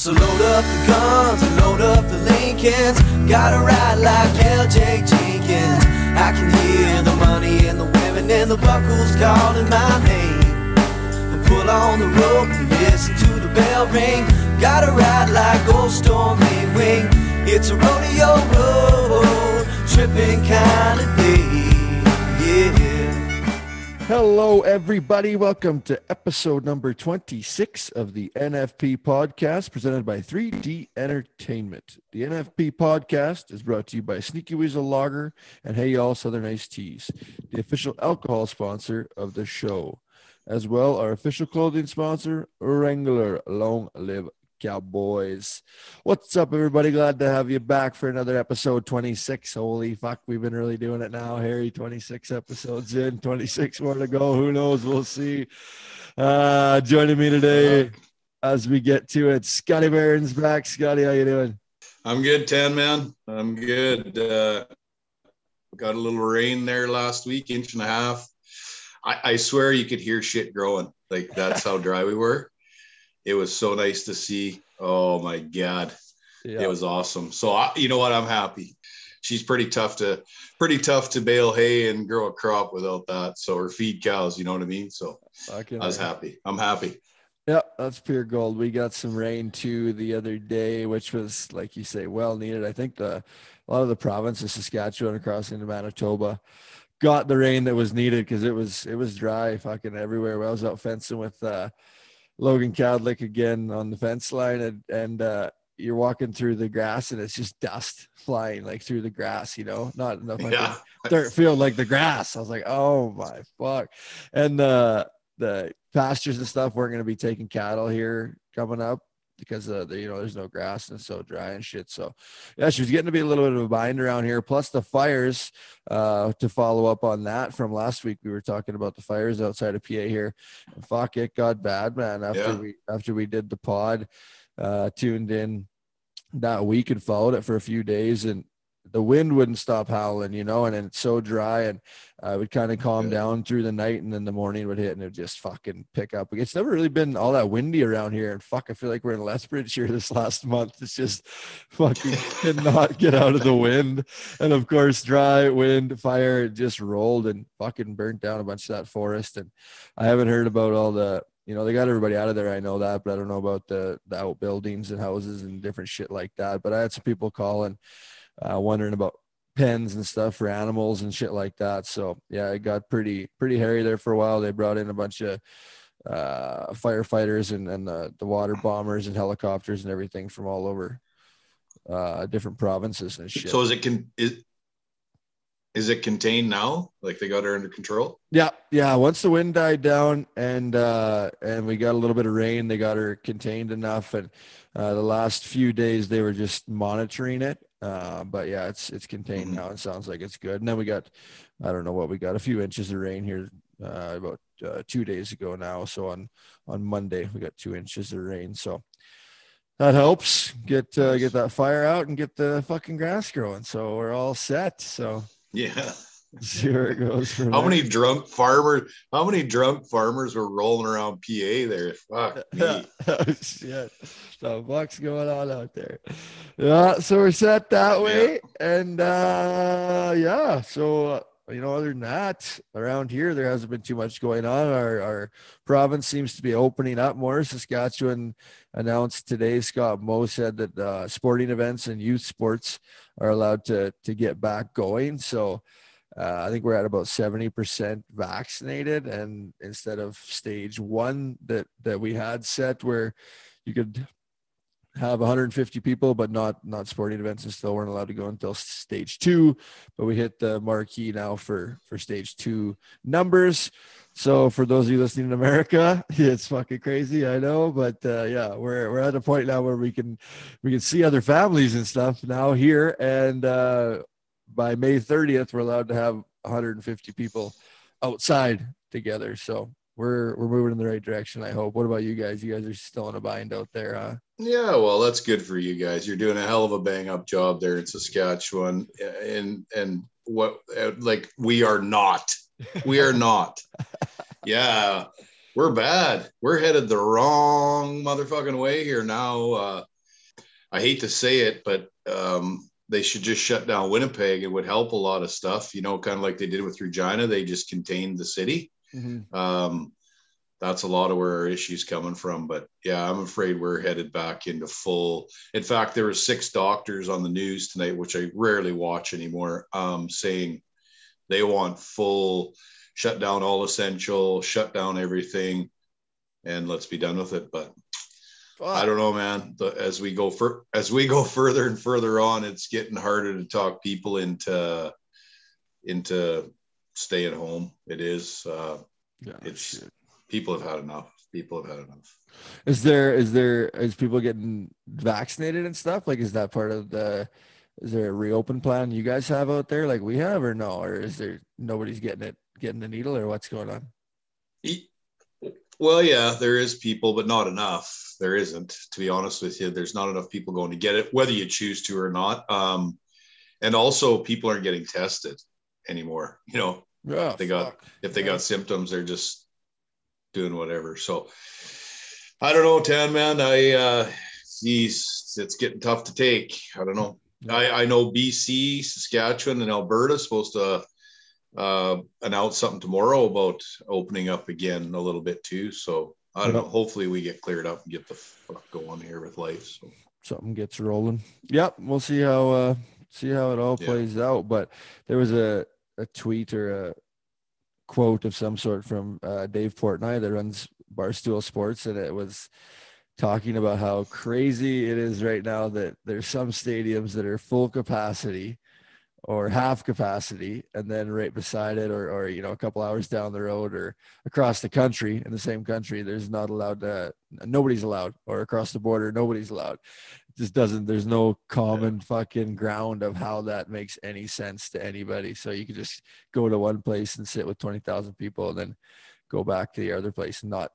So load up the guns and load up the Lincolns. Gotta ride like LJ Jenkins. I can hear the money and the women and the buckles calling my name. And pull on the rope and listen to the bell ring. Gotta ride like old Stormy Wing. It's a rodeo road, tripping kind of day. Hello, everybody. Welcome to episode number 26 of the NFP podcast presented by 3D Entertainment. The NFP podcast is brought to you by Sneaky Weasel Lager and Hey Y'all Southern Iced Teas, the official alcohol sponsor of the show. As well, our official clothing sponsor, Wrangler. Long live Cowboys. What's up, everybody? Glad to have you back for another episode 26. Holy fuck, we've been really doing it now, Harry. 26 episodes in, 26 more to go. Who knows? We'll see. Uh, joining me today as we get to it, Scotty Barron's back. Scotty, how you doing? I'm good, Tan Man. I'm good. Uh, got a little rain there last week, inch and a half. I, I swear you could hear shit growing. Like that's how dry we were. It was so nice to see. Oh my god, Yeah. it was awesome. So I, you know what? I'm happy. She's pretty tough to pretty tough to bale hay and grow a crop without that. So or feed cows. You know what I mean? So Fucking I was happy. I'm happy. Yeah, that's pure gold. We got some rain too the other day, which was like you say, well needed. I think the a lot of the province of Saskatchewan across into Manitoba got the rain that was needed because it was it was dry fucking everywhere. I was out fencing with uh, Logan Cadlick again on the fence line, and and uh, you're walking through the grass and it's just dust flying like through the grass, you know, not enough Yeah. dirt field like the grass. I was like, oh my fuck. And the the pastures and stuff weren't going to be taking cattle here coming up because uh, the, you know there's no grass and it's so dry and shit. So yeah, she was getting to be a little bit of a bind around here. Plus the fires. Uh, to follow up on that from last week, we were talking about the fires outside of PA here. And fuck, it got bad, man. After Yeah. we after we did the pod, uh, tuned in that week and followed it for a few days and the wind wouldn't stop howling, you know, and then it's so dry and uh, would kind of calm Yeah. down through the night and then the morning would hit and it would just fucking pick up. It's never really been all that windy around here. And fuck, I feel like we're in Lethbridge here this last month. It's just fucking cannot get out of the wind. And of course, dry wind, fire just rolled and fucking burnt down a bunch of that forest. And I haven't heard about all the you know, they got everybody out of there. I know that, but I don't know about the, the outbuildings and houses and different shit like that. But I had some people calling, uh, wondering about pens and stuff for animals and shit like that. So yeah, it got pretty pretty hairy there for a while. They brought in a bunch of uh, firefighters and and the, the water bombers and helicopters and everything from all over uh, different provinces and shit. So is it can is is it contained now? Like they got her under control? Yeah, yeah. Once the wind died down and uh and we got a little bit of rain, they got her contained enough. And uh the last few days they were just monitoring it. Uh, but yeah, it's it's contained Mhm. now. It sounds like it's good. And then we got I don't know what we got, a few inches of rain here uh about uh, two days ago now. So on on Monday we got two inches of rain. So that helps get uh, get that fire out and get the fucking grass growing. So we're all set. So Yeah. it goes How many drunk farmers? How many drunk farmers were rolling around PA there? Fuck me. oh shit. Going on out there? Yeah, so we're set that way. And uh yeah, so you know, other than that, around here there hasn't been too much going on. Our our province seems to be opening up more. Saskatchewan announced today, Scott Moe said that uh, sporting events and youth sports are allowed to to get back going. So uh, I think we're at about 70% vaccinated. And instead of stage one that, that we had set where you could have 150 people, but not, not sporting events and still weren't allowed to go until stage two, but we hit the marquee now for, for stage two numbers. So for those of you listening in America, it's fucking crazy. I know, but uh, yeah, we're, we're at a point now where we can, we can see other families and stuff now here. And uh, by May 30th, we're allowed to have 150 people outside together. So we're we're moving in the right direction. I hope. What about you guys? You guys are still in a bind out there, huh? Yeah, well, that's good for you guys. You're doing a hell of a bang up job there in Saskatchewan, and and what like we are not, we are not. Yeah, we're bad. We're headed the wrong motherfucking way here now. Uh, I hate to say it, but um, they should just shut down Winnipeg. It would help a lot of stuff, you know, kind of like they did with Regina. They just contained the city. Mhm. Um, that's a lot of where our issues coming from. But yeah, I'm afraid we're headed back into full. In fact, there were six doctors on the news tonight, which I rarely watch anymore, um, saying they want full shut down all essential, shut down everything, and let's be done with it. But I don't know, man. The, as we go for as we go further and further on, it's getting harder to talk people into into staying home. It is. Uh, Yeah, it's shit. people have had enough. People have had enough. Is there is there is people getting vaccinated and stuff? Like, is that part of the? Is there a reopen plan you guys have out there, like we have, or no? Or is there nobody's getting it, getting the needle, or what's going on? Well, yeah, there is people, but not enough. There isn't, to be honest with you. There's not enough people going to get it, whether you choose to or not. Um, and also, people aren't getting tested anymore. You know, Oh, They got- fuck. if they Yeah. got symptoms, they're just doing whatever. So I don't know, Tan man. I uh geez, it's getting tough to take. I don't know. Yeah. I, I know BC, Saskatchewan, and Alberta supposed to uh announce something tomorrow about opening up again a little bit too. So I don't Yeah. know. Hopefully we get cleared up and get the fuck going here with life. So something gets rolling. Yep, we'll see how uh see how it all Yeah. plays out. But there was a a tweet or a quote of some sort from uh, Dave Portnoy that runs Barstool Sports, and it was talking about how crazy it is right now that there's some stadiums that are full capacity or half capacity and then right beside it or, or you know a couple hours down the road or across the country in the same country there's not allowed to nobody's allowed or across the border nobody's allowed. It just doesn't there's no common fucking ground of how that makes any sense to anybody. So you could just go to one place and sit with 20,000 people and then go back to the other place and not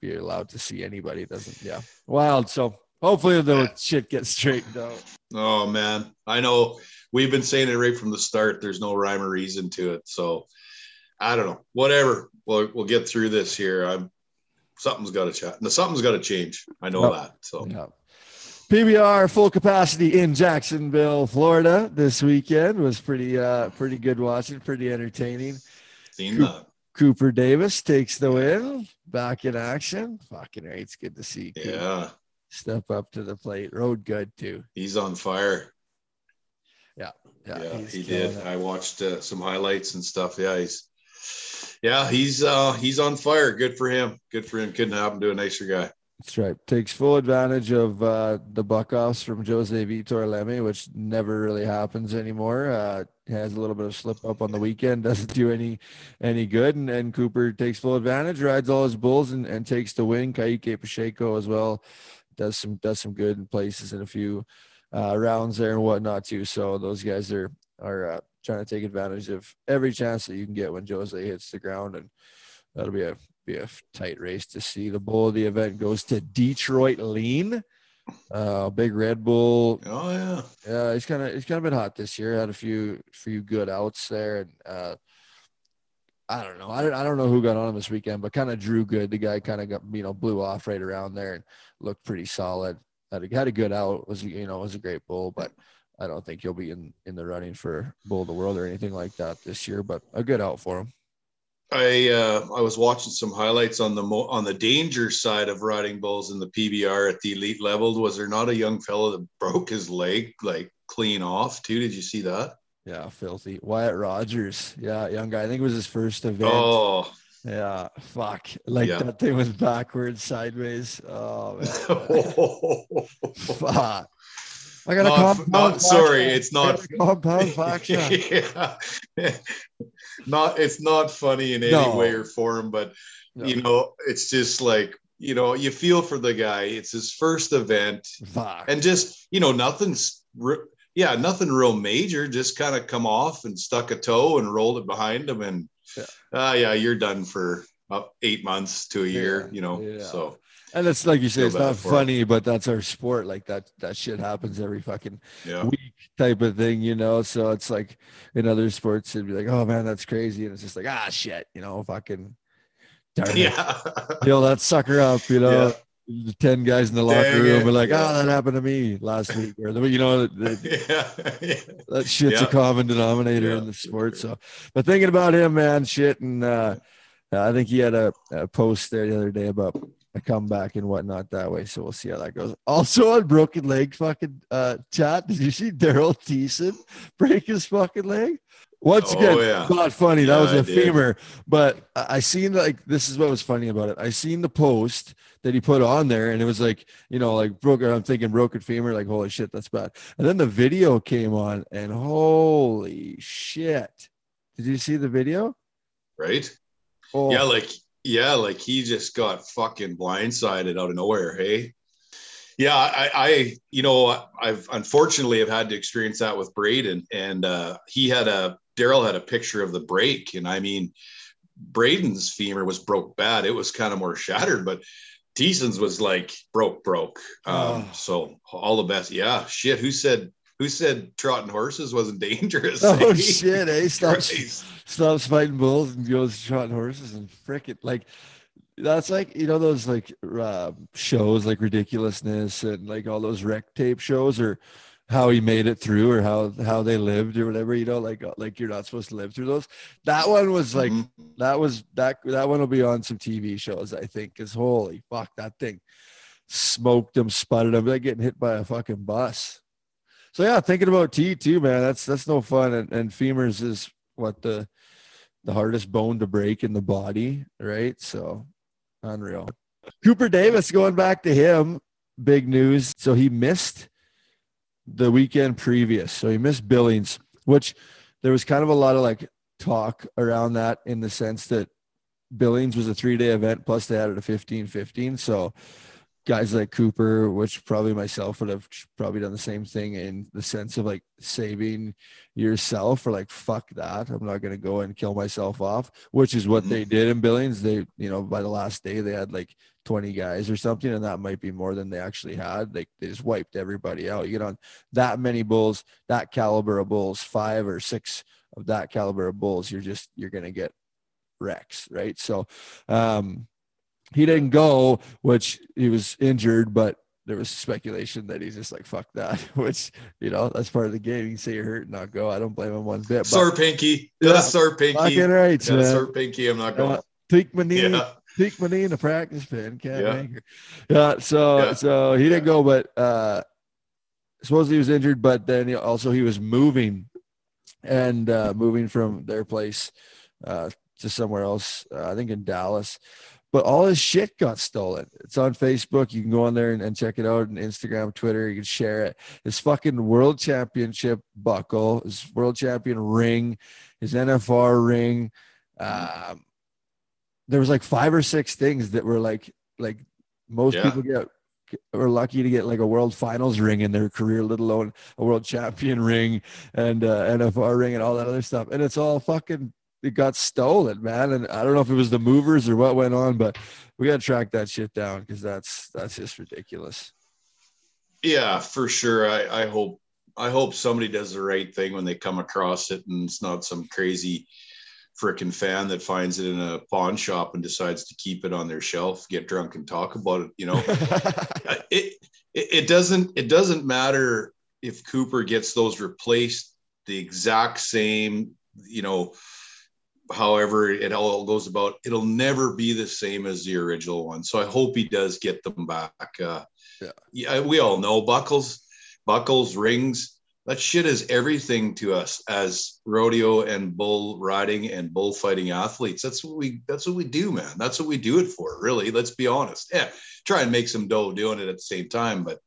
be allowed to see anybody. It doesn't yeah. Wild. So hopefully the shit gets straightened out Oh man, I know we've been saying it right from the start. There's no rhyme or reason to it. So I don't know. Whatever. We'll we'll get through this here. I'm something's got to change. Something's got to change. I know Yep. that. So Yeah. PBR full capacity in Jacksonville, Florida this weekend was pretty uh pretty good watching, pretty entertaining. seen Cool. that. Cooper Davis takes the win, back in action. Fucking right, it's good to see. Coop Yeah, Step up to the plate, rode good too. he's on fire. Yeah, Yeah, he's he did. it. I watched uh, some highlights and stuff. Yeah, he's yeah, he's uh he's on fire. Good for him. Good for him. Couldn't happen to a nicer guy. That's right. Takes full advantage of uh, the buck offs from Jose Vitor Leme, which never really happens anymore. Uh, has a little bit of slip up on the weekend, doesn't do any any good, and, and Cooper takes full advantage, rides all his bulls, and, and takes the win. Kaique Pacheco as well does some does some good in places in a few uh, rounds there and whatnot too. So those guys are are uh, trying to take advantage of every chance that you can get when Jose hits the ground, and that'll be a be a tight race to see. The bull of the event goes to Detroit Lean. Uh, big Red Bull. Oh yeah. Yeah, he's kind of he's kind of been hot this year. Had a few few good outs there, and uh, I don't know. I don't, I don't know who got on him this weekend, but kind of drew good. The guy kind of got you know blew off right around there and looked pretty solid. Had a, had a good out. Was you know was a great bull, but I don't think he'll be in in the running for bull of the world or anything like that this year. But a good out for him. I uh, I was watching some highlights on the mo- on the danger side of riding bulls in the PBR at the elite level. Was there not a young fellow that broke his leg like clean off too? Did you see that? Yeah, filthy. Wyatt Rogers. Yeah, young guy. I think it was his first event. Oh, Yeah, fuck. Like Yeah. that thing was backwards, sideways. Oh man. fuck. I got a Not- compound. not- sorry, it's not- compound fracture. yeah. not it's not funny in any No. way or form, but No. you know, it's just like you know, you feel for the guy. It's his first event, Fuck. and just you know, nothing's. Re- yeah, nothing real major. Just kind of come off and stuck a toe and rolled it behind him, and Yeah. ah, yeah, you're done for eight months to a year. Yeah, You know, yeah. so And it's like you say, it's not funny, but that's our sport. Like that, that shit happens every fucking yeah, week type of thing, you know. So it's like in other sports, it'd be like, oh man, that's crazy, and it's just like, ah, shit, you know, fucking darn. Yeah. Heal that sucker up, you know. Yeah. The 10 guys in the locker Dang room it, are like, yeah. oh, that happened to me last week. Or, you know, the, yeah. yeah. that shit's a common denominator Yeah, in the sport. So, but thinking about him, man, shit, and uh, I think he had a, a post there the other day about a comeback and whatnot that way. So we'll see how that goes. Also on broken leg, fucking uh, chat. Did you see Daryl Thiessen break his fucking leg? Once Oh, again, yeah. not funny. that was a femur, but I I seen like this is what was funny about it. I seen the post that he put on there, and it was like you know like broken. I'm thinking broken femur, like holy shit, that's bad. And then the video came on, and holy shit! Did you see the video? Right. Oh, Yeah, like yeah, like he just got fucking blindsided out of nowhere. Hey. Yeah, I, I, you know, I've unfortunately have had to experience that with Braden, and uh, he had a Daryl had a picture of the break, and I mean, Braden's femur was broke bad. It was kind of more shattered, but Thiessen's was like broke, broke. Um, Oh. So all the best. Yeah, shit. Who said who said trotting horses wasn't dangerous? Oh eh? shit! Eh? Stops stops fighting bulls and goes trotting horses and frick it like that's like you know those like uh, shows like ridiculousness and like all those rec tape shows or how he made it through or how how they lived or whatever you know like uh, like you're not supposed to live through those that one was like Mhm. that was that that one will be on some tv shows i think because holy fuck that thing smoked him sputtered him like getting hit by a fucking bus so yeah thinking about t too man that's that's no fun. And, and femurs is what the the hardest bone to break in the body right? So unreal. Cooper davis going back to him big news. So he missed the weekend previous. So he missed billings which there was kind of a lot of like talk around that in the sense that billings was a three day event plus they added a 15 15 so guys like cooper which probably myself would have probably done the same thing in the sense of like saving yourself or like fuck that i'm not going to go and kill myself off which is what Mhm. they did in billings. They you know by the last day they had like 20 guys or something and that might be more than they actually had like they just wiped everybody out. You get on that many bulls that caliber of bulls five or six of that caliber of bulls you're just you're going to get wrecks right? So um he didn't go which he was injured but there was speculation that he's just like fuck that which you know that's part of the game you can say you're hurt and not go i don't blame him one bit but Sore pinky. Yeah. sore pinky. fucking right a man sore pinky. I'm not going. uh, take my knee Yeah. tweak my knee in the practice pin can't Yeah. yeah so Yeah. so he didn't go but uh supposedly he was injured but then he, also he was moving and uh moving from their place uh to somewhere else uh, i think in dallas but all his shit got stolen. It's on Facebook. You can go on there and, and check it out on Instagram, Twitter. You can share it. His fucking world championship buckle, his world champion ring, his NFR ring. Um, there was like five or six things that were like like most Yeah. people get are lucky to get like a world finals ring in their career, let alone a world champion ring and uh, NFR ring and all that other stuff. And it's all fucking it got stolen, man. And I don't know if it was the movers or what went on, but we got to track that shit down because that's that's just ridiculous. Yeah, for sure. I, I hope I hope somebody does the right thing when they come across it, and it's not some crazy freaking fan that finds it in a pawn shop and decides to keep it on their shelf, get drunk, and talk about it. You know, Uh, it, it it doesn't it doesn't matter if Cooper gets those replaced the exact same. You know, however it all goes about, it'll never be the same as the original one. So I hope he does get them back. Uh, Yeah. yeah, we all know buckles, buckles, rings. That shit is everything to us as rodeo and bull riding and bullfighting athletes. That's what we. That's what we do, man. That's what we do it for. Really, let's be honest. Yeah, try and make some dough doing it at the same time, but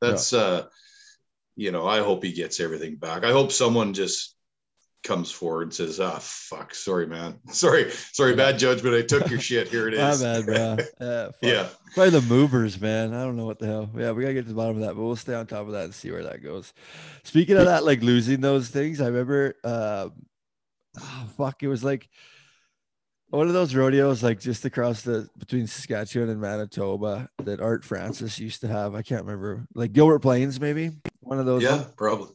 that's uh, you know, I hope he gets everything back. I hope someone just comes forward and says, "Ah, fuck, sorry, man, sorry, sorry, bad judgment. I took your shit. Here it is." My bad, bro. Yeah, fuck. Yeah. Probably the movers, man. I don't know what the hell. Yeah, we gotta get to the bottom of that, but we'll stay on top of that and see where that goes. Speaking of that, like losing those things, I remember um oh, fuck, it was like one of those rodeos like just across the between Saskatchewan and Manitoba that Art Francis used to have. I can't remember, like Gilbert Plains, maybe one of those. Yeah, ones. probably.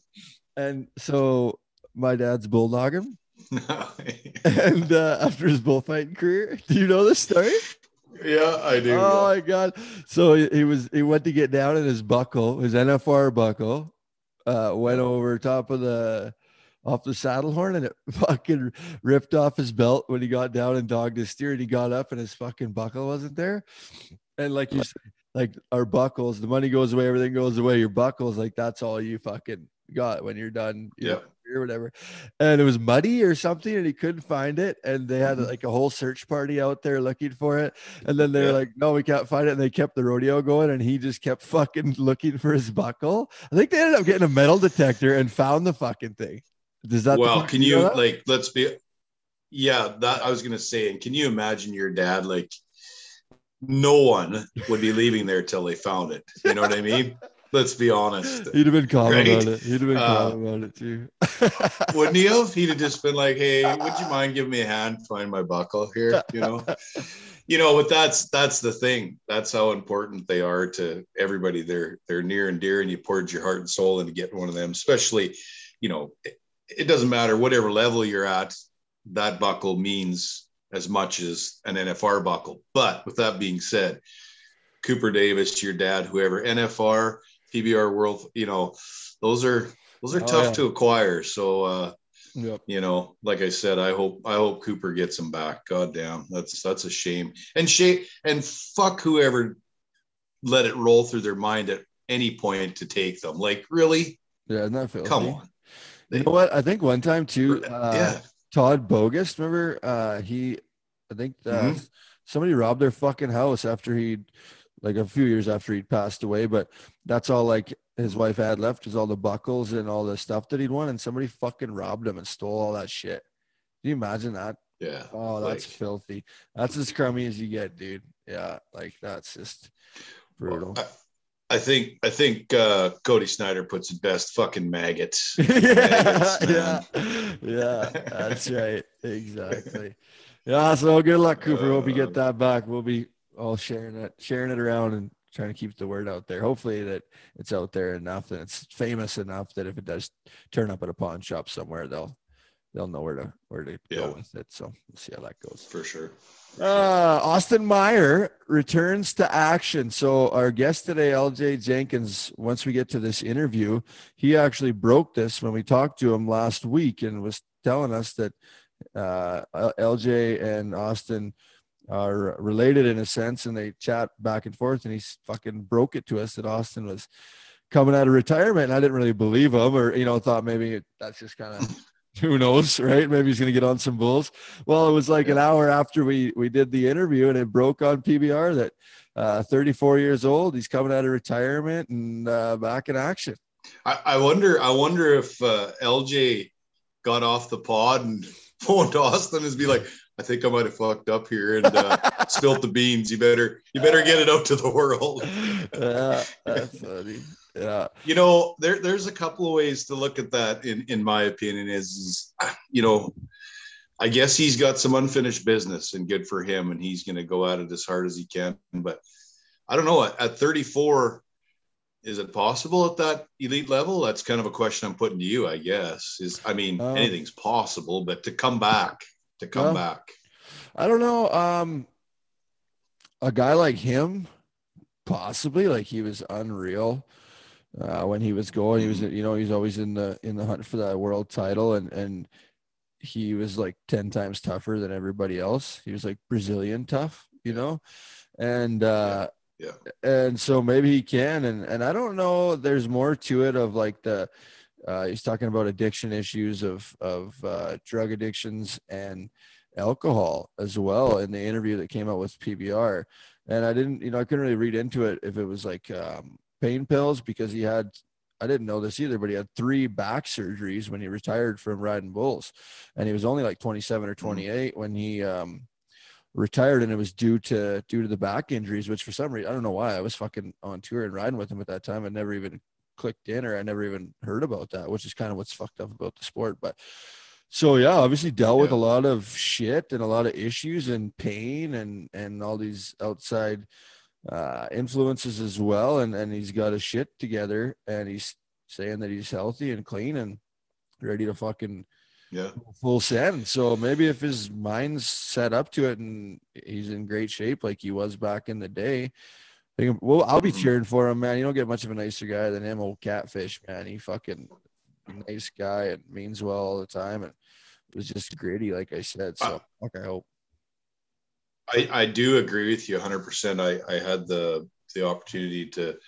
And so my dad's bulldogging, and uh, after his bullfighting career. Do you know this story? yeah, I do. Oh my god! So he, he was he went to get down in his buckle, his NFR buckle, uh, went over top of the off the saddle horn and it fucking ripped off his belt when he got down and dogged his steer and he got up and his fucking buckle wasn't there. And like you said, like our buckles, the money goes away, everything goes away. Your buckles, like that's all you fucking got when you're done. you know, or whatever. And it was muddy or something, and he couldn't find it. And they had Mhm. like a whole search party out there looking for it. And then they're Yeah. like, no, we can't find it. And they kept the rodeo going, and he just kept fucking looking for his buckle. I think they ended up getting a metal detector and found the fucking thing. Does that? well, can you that? like let's be yeah, that I was gonna say, and can you imagine your dad like no one would be leaving there till they found it. You know what I mean? Let's be honest. He'd have been calm Right? about it. He'd have been Uh, calm about it too. Wouldn't he have? He'd have just been like, "Hey, would you mind giving me a hand find my buckle here?" You know, you know. But that's that's the thing. That's how important they are to everybody. They're they're near and dear, and you poured your heart and soul into getting one of them. Especially, you know, it, it doesn't matter whatever level you're at. That buckle means as much as an NFR buckle. But with that being said, Cooper Davis, your dad, whoever, NFR, PBR World, you know, those are those are Oh, tough yeah. to acquire. So uh, Yep. you know, like I said, I hope I hope Cooper gets him back. God damn, that's that's a shame. And shame and fuck whoever let it roll through their mind at any point to take them. Like, really? Yeah, isn't that filthy? Come on. You know what? I think one time too. Uh, yeah. Todd Bogus, remember? Uh, he, I think uh, Mhm. somebody robbed their fucking house after he, like a few years after he'd passed away. But that's all like his wife had left was all the buckles and all the stuff that he'd won, and somebody fucking robbed him and stole all that shit. Can you imagine that? Yeah. Oh, that's Like- filthy. That's as crummy as you get, dude. Yeah, like that's just brutal. I, I think I think uh, Cody Snyder puts it best. Fucking maggots. yeah, Maggots, yeah, yeah, that's right. Exactly. Yeah, so good luck, Cooper. Hope you Uh, get that back. We'll be all sharing it, sharing it around and trying to keep the word out there. Hopefully that it's out there enough and it's famous enough that if it does turn up at a pawn shop somewhere, they'll they'll know where to where to Yeah. go with it. So we'll see how that goes. For sure. Uh, Austin Meier returns to action. So our guest today, LJ Jenkins, once we get to this interview, he actually broke this when we talked to him last week and was telling us that uh, LJ and Austin are related in a sense and they chat back and forth and he's fucking broke it to us that Austin was coming out of retirement and I didn't really believe him or, you know, thought maybe that's just kind of, who knows, right? Maybe he's going to get on some bulls. Well, it was like an hour after we we did the interview, and it broke on PBR that uh, 34 years old, he's coming out of retirement and uh, back in action. I, I wonder. I wonder if uh, LJ got off the pod and phoned Austin and be like, "I think I might have fucked up here and uh, spilt the beans. You better, you better get it out to the world." yeah, that's funny. Yeah, You know, there, there's a couple of ways to look at that. In in my opinion, is, is you know, I guess he's got some unfinished business, and good for him, and he's going to go at it as hard as he can. But I don't know. At, at 34, is it possible at that elite level? That's kind of a question I'm putting to you, I guess. Is I mean, Um, anything's possible, but to come back, to come Well, back, I don't know. Um, a guy like him, possibly like he was unreal uh, when he was going. He was, you know, he's always in the in the hunt for that world title, and and he was like ten times tougher than everybody else. He was like Brazilian tough, you know, and uh, yeah. and so maybe he can, and and I don't know. There's more to it of like the. Uh, he's talking about addiction issues of of uh, drug addictions and alcohol as well in the interview that came out with PBR. And I didn't, you know, I couldn't really read into it if it was like um, pain pills because he had, I didn't know this either, but he had three back surgeries when he retired from riding bulls. And he was only like 27 or 28 when he um, retired and it was due to due to the back injuries, which for some reason, I don't know why I was fucking on tour and riding with him at that time. I never even clicked in or I never even heard about that, which is kind of what's fucked up about the sport. But so yeah, obviously dealt with a lot of shit and a lot of issues and pain and and all these outside uh influences as well. And and he's got his shit together and he's saying that he's healthy and clean and ready to fucking Yeah. full send. So maybe if his mind's set up to it and he's in great shape like he was back in the day, Think- well, I'll be Mhm. cheering for him, man. You don't get much of a nicer guy than him, old catfish, man. He fucking nice guy and means well all the time, and it was just gritty, like I said. So okay, I hope. I, I do agree with you 100%. I, I had the the opportunity to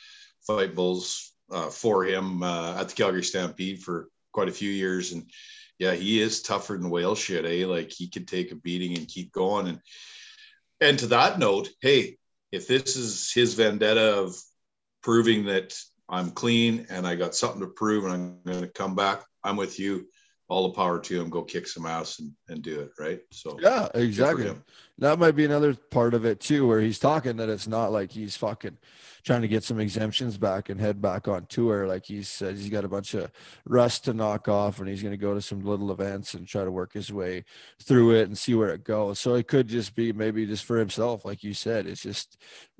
fight bulls uh, for him uh, at the Calgary Stampede for quite a few years, and yeah, he is tougher than whale shit, eh? Like he could take a beating and keep going. And and to that note, hey, if this is his vendetta of proving that I'm clean and I got something to prove and I'm going to come back, I'm with you. All the power to him. Go kick some ass and, and do it, right? So Yeah, exactly. That might be another part of it too, where he's talking that it's not like he's fucking trying to get some exemptions back and head back on tour. Like he said, he's got a bunch of rust to knock off, and he's going to go to some little events and try to work his way through it and see where it goes. So it could just be maybe just for himself, like you said, it's just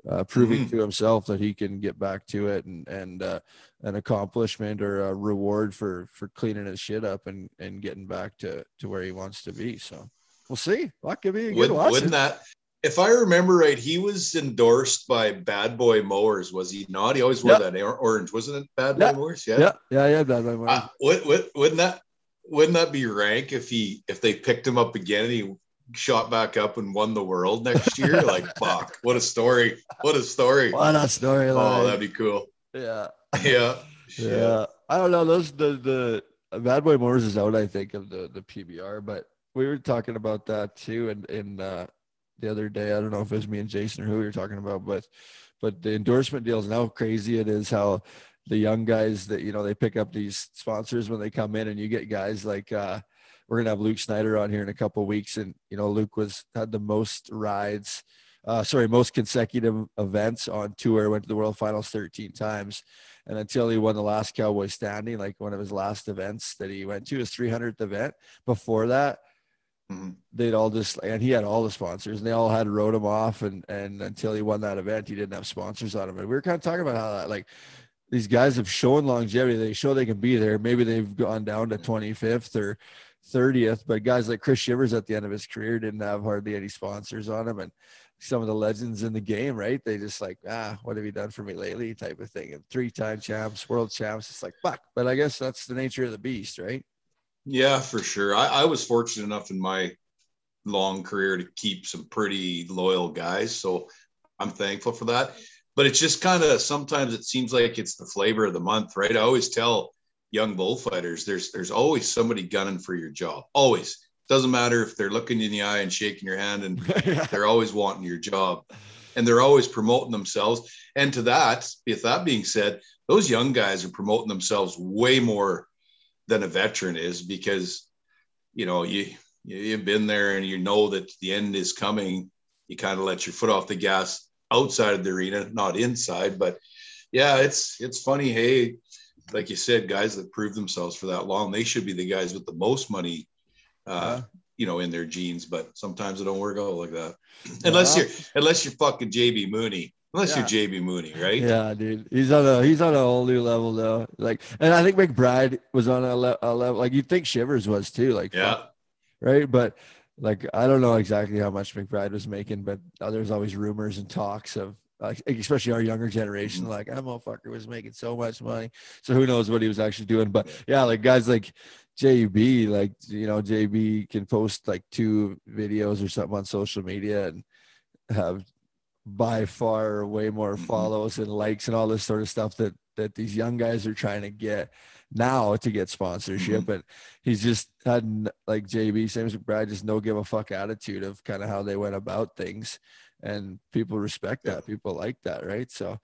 uh, proving Mhm. to himself that he can get back to it and and uh, an accomplishment or a reward for for cleaning his shit up and and getting back to to where he wants to be. So. We'll see. That could be a good watch. wouldn't that, if I remember right, he was endorsed by Bad Boy Mowers, was he not? He always wore Yeah. that orange, wasn't it? Bad Yeah. Boy Mowers, Yeah, yeah, yeah. That, that, Uh, would, would, wouldn't that wouldn't that be rank if he if they picked him up again and he shot back up and won the world next year? like, fuck, what a story! What a story! what a storyline. Oh, that'd be cool. yeah, Yeah, Shit. yeah. I don't know. Those the the Bad Boy Motors is out. I think of the the PBR, but we were talking about that too. And in, uh, the other day, I don't know if it was me and Jason or who were talking about, but but the endorsement deals and how crazy it is. How the young guys that you know they pick up these sponsors when they come in, and you get guys like. uh we're gonna have Luke Snyder on here in a couple of weeks, and you know Luke was had the most rides, uh, sorry, most consecutive events on tour. Went to the World Finals 13 times, and until he won the last Cowboy Standing, like one of his last events that he went to, his 300th event. Before that, Mhm. they'd all just and he had all the sponsors, and they all had wrote him off, and and until he won that event, he didn't have sponsors on him. And we were kind of talking about how that like. These guys have shown longevity. They show they can be there. Maybe they've gone down to 25th or 30th, but guys like Chris Shivers at the end of his career didn't have hardly any sponsors on him. And some of the legends in the game, right? They just like, ah, what have you done for me lately? type of thing. And three time champs, world champs. It's like, fuck. But I guess that's the nature of the beast, right? Yeah, for sure. I, I was fortunate enough in my long career to keep some pretty loyal guys. So I'm thankful for that. But it's just kind of sometimes it seems like it's the flavor of the month, right? I always tell young bullfighters there's there's always somebody gunning for your job. Always. Doesn't matter if they're looking you in the eye and shaking your hand and they're always wanting your job and they're always promoting themselves and to that with that being said those young guys are promoting themselves way more than a veteran is because you know you you've been there and you know that the end is coming. You kind of let your foot off the gas outside of the arena not inside but yeah it's it's funny. Hey like you said guys that prove themselves for that long they should be the guys with the most money uh you know in their genes but sometimes it don't work out like that. Unless you're unless you're fucking JB Mauney unless Yeah. you're JB Mauney right Yeah, dude, he's on a he's on a whole new level though. Like, and I think McBride was on a, le- a level like you'd think Shivers was too. Like, yeah fuck, right? But like, I don't know exactly how much McBride was making, but uh, there's always rumors and talks of, like, especially our younger generation, Mhm. like that motherfucker was making so much money. So who knows what he was actually doing? But yeah, like guys like JB, like you know, JB can post like two videos or something on social media and have by far way more Mhm. follows and likes and all this sort of stuff that that these young guys are trying to get now to get sponsorship. And he's just had like JB same as McBride just no give a fuck attitude of kind of how they went about things. And people respect Yeah. that people like that right? So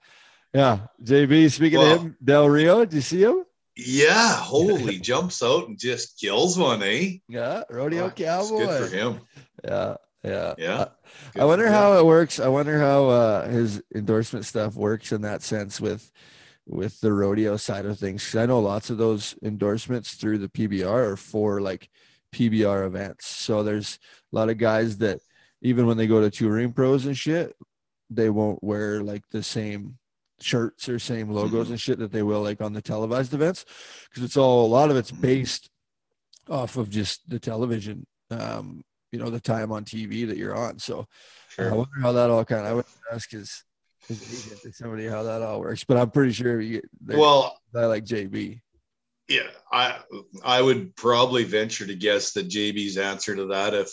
yeah. JB speaking Well- of him Del Rio did you see him? Yeah. Holy jumps out and just kills one eh? Yeah rodeo Fuck, cowboy good for him. Yeah yeah Yeah, Good I wonder him. how it works. I wonder how uh, his endorsement stuff works in that sense with with the rodeo side of things. 'Cause I know lots of those endorsements through the PBR are for like PBR events. So there's a lot of guys that even when they go to touring pros and shit, they won't wear like the same shirts or same logos Mhm. and shit that they will like on the televised events because it's all a lot of it's Mhm. based off of just the television, um, you know, the time on TV that you're on. So Sure. I wonder how that all kind of, I would ask his, his agent or somebody how that all works, but I'm pretty sure you, they- Well, I like JB. yeah, I I would probably venture to guess that JB's answer to that if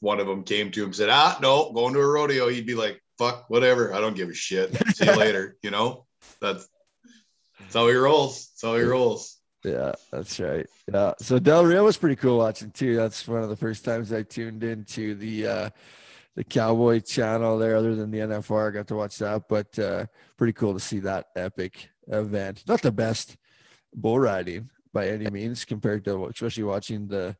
one of them came to him and said, "Ah, no, going to a rodeo," he'd be like, "Fuck, whatever, I don't give a shit. See you later." You know, that's that's how he rolls. That's how he rolls. Yeah, that's right. Yeah. So Del Rio was pretty cool watching too. That's one of the first times I tuned into the uh the Cowboy channel there, other than the NFR. I got to watch that, but uh pretty cool to see that epic event. Not the best bull riding by any means compared to especially watching the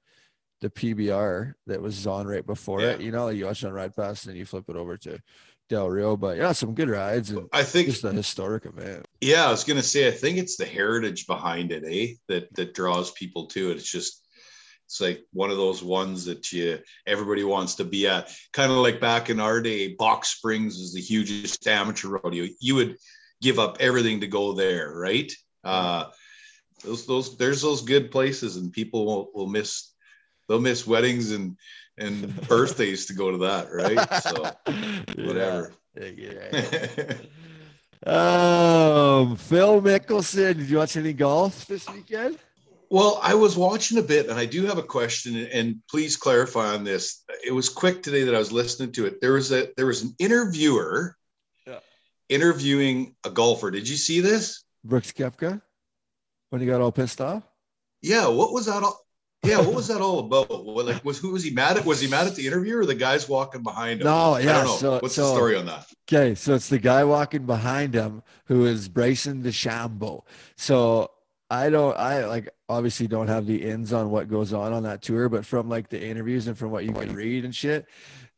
the PBR that was on right before it. You know, you watch it on Ride Pass and then you flip it over to Del Rio. But yeah, some good rides and I think just a historic event. Yeah, I was gonna say I think it's the heritage behind it, eh? That that draws people to it. It's just it's like one of those ones that you everybody wants to be at. Kind of like back in our day, Box Springs was the hugest amateur rodeo. You would give up everything to go there, right? Uh those those there's those good places and people will, will miss they'll miss weddings and and birthdays to go to that, right? So whatever. Yeah, yeah. Um, Phil Mickelson. Did you watch any golf this weekend? Well, I was watching a bit and I do have a question and please clarify on this. It was quick today that I was listening to it. There was a there was an interviewer Yeah. interviewing a golfer. Did you see this? Brooks Koepka when he got all pissed off. Yeah, what was that all Yeah, what was that all about? What, like was who was he mad at? Was he mad at the interviewer or the guys walking behind him? No, I yeah, don't know. so- What's so- the story on that? Okay, so it's the guy walking behind him who is Bryson DeChambeau. So I don't, I like obviously don't have the ins on what goes on on that tour, but from like the interviews and from what you can read and shit,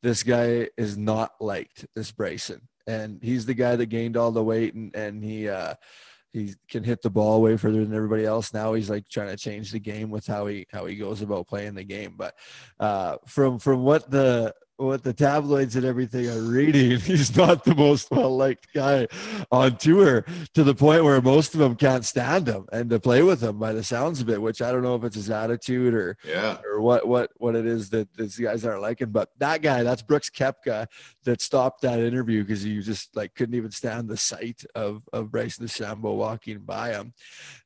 this guy is not liked. This Bryson, and he's the guy that gained all the weight and and he uh he can hit the ball way further than everybody else. Now he's like trying to change the game with how he how he goes about playing the game. But uh, from from what the what the tabloids and everything are reading, he's not the most well liked guy on tour to the point where most of them can't stand him and to play with him by the sounds of it. Which I don't know if it's his attitude or Yeah. or what what what it is that these guys aren't liking. But that guy, that's Brooks Koepka, that stopped that interview because he just like couldn't even stand the sight of of Bryson DeChambeau walking by him.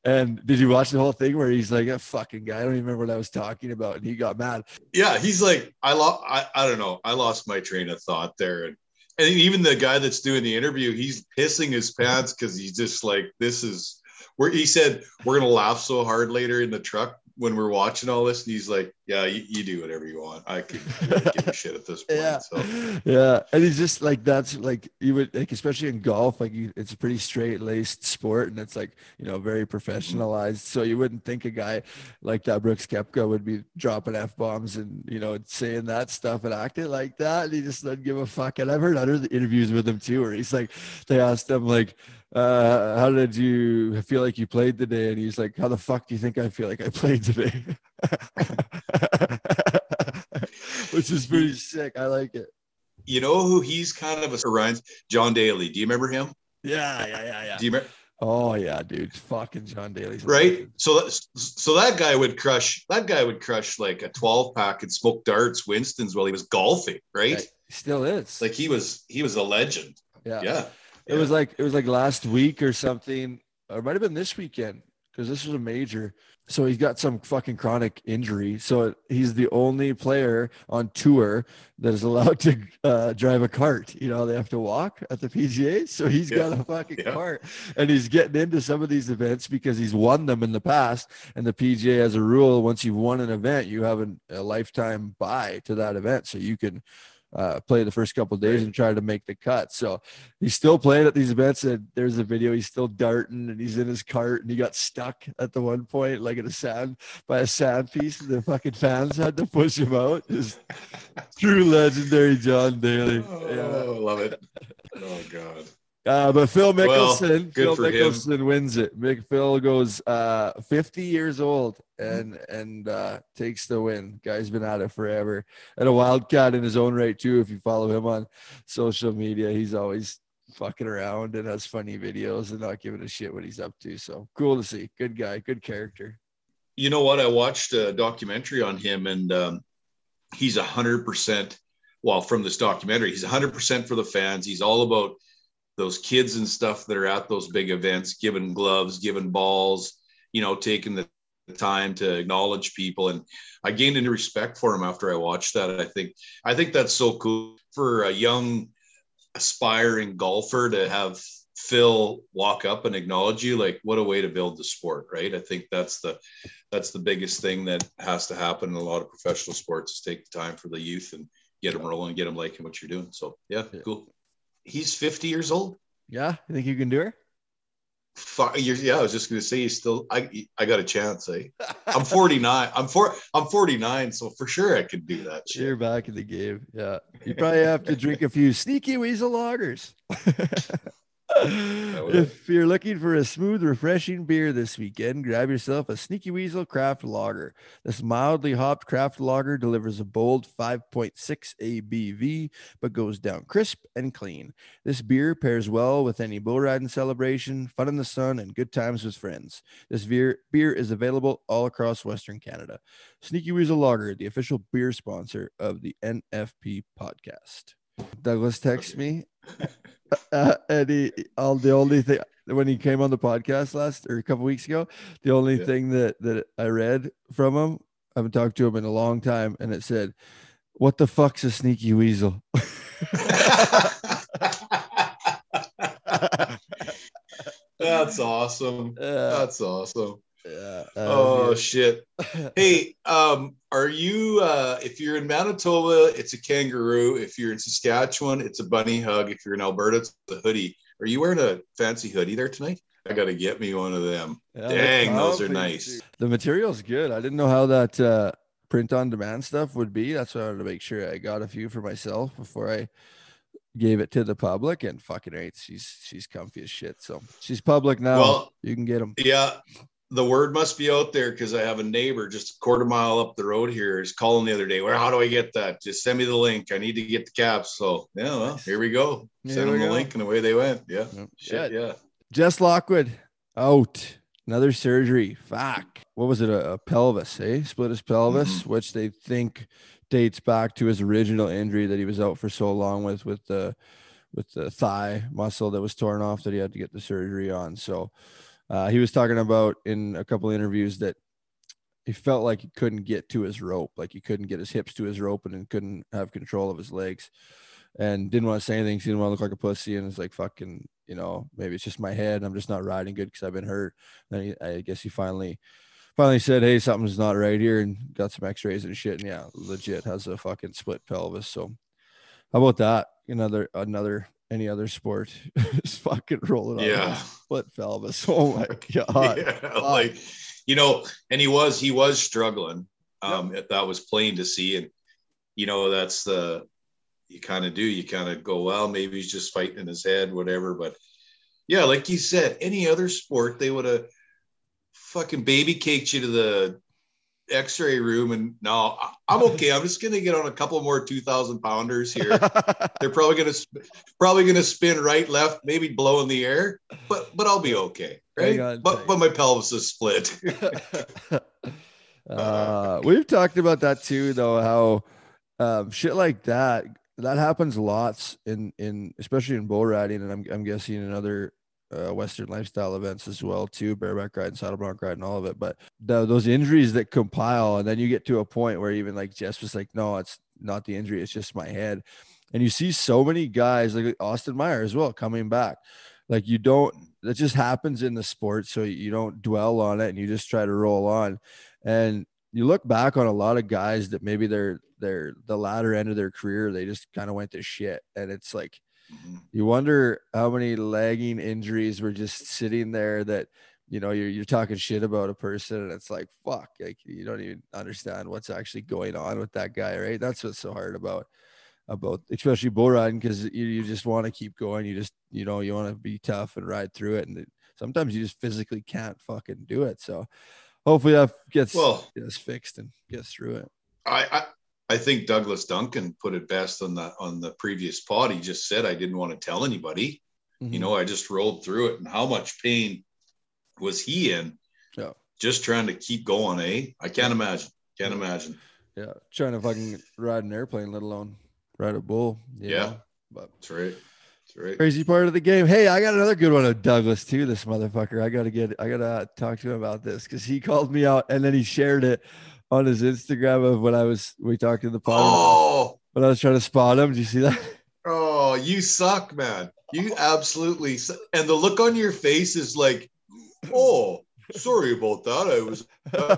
And did you watch the whole thing where he's like, "A fucking guy, I don't even remember what I was talking about," and he got mad. Yeah, he's like, I love I, I don't know. I lost my train of thought there, and and even the guy that's doing the interview, he's pissing his pants because he's just like, this is where he said we're gonna laugh so hard later in the truck when we're watching all this, and he's like, yeah, you, you do whatever you want. I could give a shit at this point. Yeah, So yeah, and he's just like that's like you would like, especially in golf, like you, it's a pretty straight laced sport, and it's like you know very professionalized. So you wouldn't think a guy like that Brooks Koepka would be dropping f bombs and you know saying that stuff and acting like that, and he just doesn't give a fuck. And I've heard other interviews with him too, where he's like, they asked him like, uh, "How did you feel like you played today?" And he's like, "How the fuck do you think I feel like I played today?" Which is pretty sick. I like it. you know who he's kind of a reminds John Daly. Do you remember him? Yeah, yeah, yeah, yeah. Do you remember? Oh yeah, dude. Fucking John Daly's right so that, so that guy would crush that guy would crush like a 12 pack and smoke darts winston's while he was golfing right Yeah, he still is. like he was he was a legend yeah. yeah It was like it was like last week or something, or it might have been this weekend because this was a major. So he's got some fucking chronic injury. So he's the only player on tour that is allowed to uh, drive a cart. You know, they have to walk at the PGA. So he's got a fucking Yeah. cart, and he's getting into some of these events because he's won them in the past. And the PGA has a rule: once you've won an event, you have an, a lifetime buy to that event, so you can. Uh, play the first couple of days and try to make the cut. So he's still playing at these events and there's a video he's still darting and he's in his cart and he got stuck at the one point like in a sand by a sand piece and the fucking fans had to push him out. Just true legendary john daly. Yeah. oh love it. Oh god uh, but phil mickelson good phil for him. mickelson wins it Mick phil goes uh 50 years old and and uh takes the win guy's been at it forever and a wildcat in his own right too if you follow him on social media he's always fucking around and has funny videos and not giving a shit what he's up to so cool to see good guy good character you know what? I watched a documentary on him, and um, he's a hundred percent. Well, from this documentary, he's a hundred percent for the fans. He's all about those kids and stuff that are at those big events, giving gloves, giving balls, you know, taking the time to acknowledge people. And I gained any respect for him after I watched that. I think I think that's so cool for a young aspiring golfer to have Phil walk up and acknowledge you. Like what a way to build the sport, right? I think that's the that's the biggest thing that has to happen in a lot of professional sports is take the time for the youth and get them rolling, get them liking what you're doing. So Yeah. cool. He's 50 years old. Yeah, you think you can do her? Fuck, you're, yeah, I was just gonna say he's still. I I got a chance. Eh? I'm 49. I'm four. I'm 49, so for sure I could do that. Shit. You're back in the game. Yeah. You probably have to drink a few sneaky weasel lagers. if you're looking for a smooth, refreshing beer this weekend, grab yourself a Sneaky Weasel craft lager. This mildly hopped craft lager delivers a bold 5.6 ABV, but goes down crisp and clean. This beer pairs well with any bull riding celebration, fun in the sun, and good times with friends. This beer, beer is available all across Western Canada. Sneaky Weasel Lager, the official beer sponsor of the NFP podcast. Douglas texted me, uh, and he, all the only thing when he came on the podcast last or a couple weeks ago, the only Yeah. thing that that I read from him, I haven't talked to him in a long time, and it said, "What the fuck's a sneaky weasel?" That's awesome. Uh, That's awesome. Yeah, Oh uh, shit. Hey, um, are you uh if you're in Manitoba, it's a kangaroo. If you're in Saskatchewan, it's a bunny hug. If you're in Alberta, it's a hoodie. Are you wearing a fancy hoodie there tonight? I gotta get me one of them. yeah, Dang, those are nice. dude. The material's good. I didn't know how that uh, print on demand stuff would be. That's why I wanted to make sure I got a few for myself before I gave it to the public. And fucking right, she's she's comfy as shit. So she's public now. Well, you can get them. Yeah, the word must be out there because I have a neighbor just a quarter mile up the road here is calling the other day. Where how do I get that? Just send me the link. I need to get the caps. So yeah, well, here we go. Here Send we them the go. link and away they went. Yeah. Yep. Shit, yeah. Jess Lockwood out. Another surgery. Fuck. What was it? A, a pelvis, eh? Split his pelvis, which they think dates back to his original injury that he was out for so long with with the with the thigh muscle that was torn off that he had to get the surgery on. So uh, he was talking about in a couple interviews that he felt like he couldn't get to his rope, like he couldn't get his hips to his rope and couldn't have control of his legs and didn't want to say anything. He didn't want to look like a pussy. And it's like, fucking, you know, maybe it's just my head. I'm just not riding good because I've been hurt. He, I guess he finally, finally said, Hey, something's not right here and got some x-rays and shit. And yeah, legit has a fucking split pelvis. So how about that? Another, another, any other sport is fucking rolling on Yeah. split pelvis. Oh my God. yeah, like you know, and he was he was struggling. Um, that was plain to see, and you know that's the you kind of do. You kind of go, well, maybe he's just fighting in his head, whatever. But yeah, like you said, any other sport they would have fucking baby caked you to the X-ray room, and no, I'm okay. I'm just gonna get on a couple more two thousand pounders here. They're probably gonna probably gonna spin right, left, maybe blow in the air, but but I'll be okay, right? On But but my pelvis is split. uh, we've talked about that too, though. How um, shit like that that happens lots in in especially in bull riding, and I'm I'm guessing in other uh, Western lifestyle events as well too, bareback riding, saddle bronc riding, all of it. But the, those injuries that compile, and then you get to a point where even like Jess was like, no, it's not the injury, it's just my head. And you see so many guys like Austin Meier as well coming back. Like you don't that just happens in the sport, so you don't dwell on it and you just try to roll on. And you look back on a lot of guys that maybe they're they're the latter end of their career, they just kind of went to shit. And it's like Mm-hmm. you wonder how many lagging injuries were just sitting there that you know you're you're talking shit about a person and it's like fuck like you don't even understand what's actually going on with that guy right? That's what's so hard about about especially bull riding because you, you just want to keep going. You just you know you want to be tough and ride through it and it, sometimes you just physically can't fucking do it. So hopefully that gets Well, gets fixed and gets through it. I I, I think Douglas Duncan put it best on the on the previous pod. He just said I didn't want to tell anybody. You Mhm. know, I just rolled through it, and how much pain was he in? Yeah. just trying to keep going, eh? I can't imagine. Can't imagine. Yeah, trying to fucking ride an airplane, let alone ride a bull. Yeah. know? but That's right. That's right. crazy part of the game. Hey, I got another good one of Douglas too. This motherfucker. I gotta get. I gotta talk to him about this because he called me out and then he shared it on his Instagram of when I was we talked in the pod Oh, when I was trying to spot him. Did you see that? oh, you suck, man. You absolutely and the look on your face is like, oh, sorry about that. I was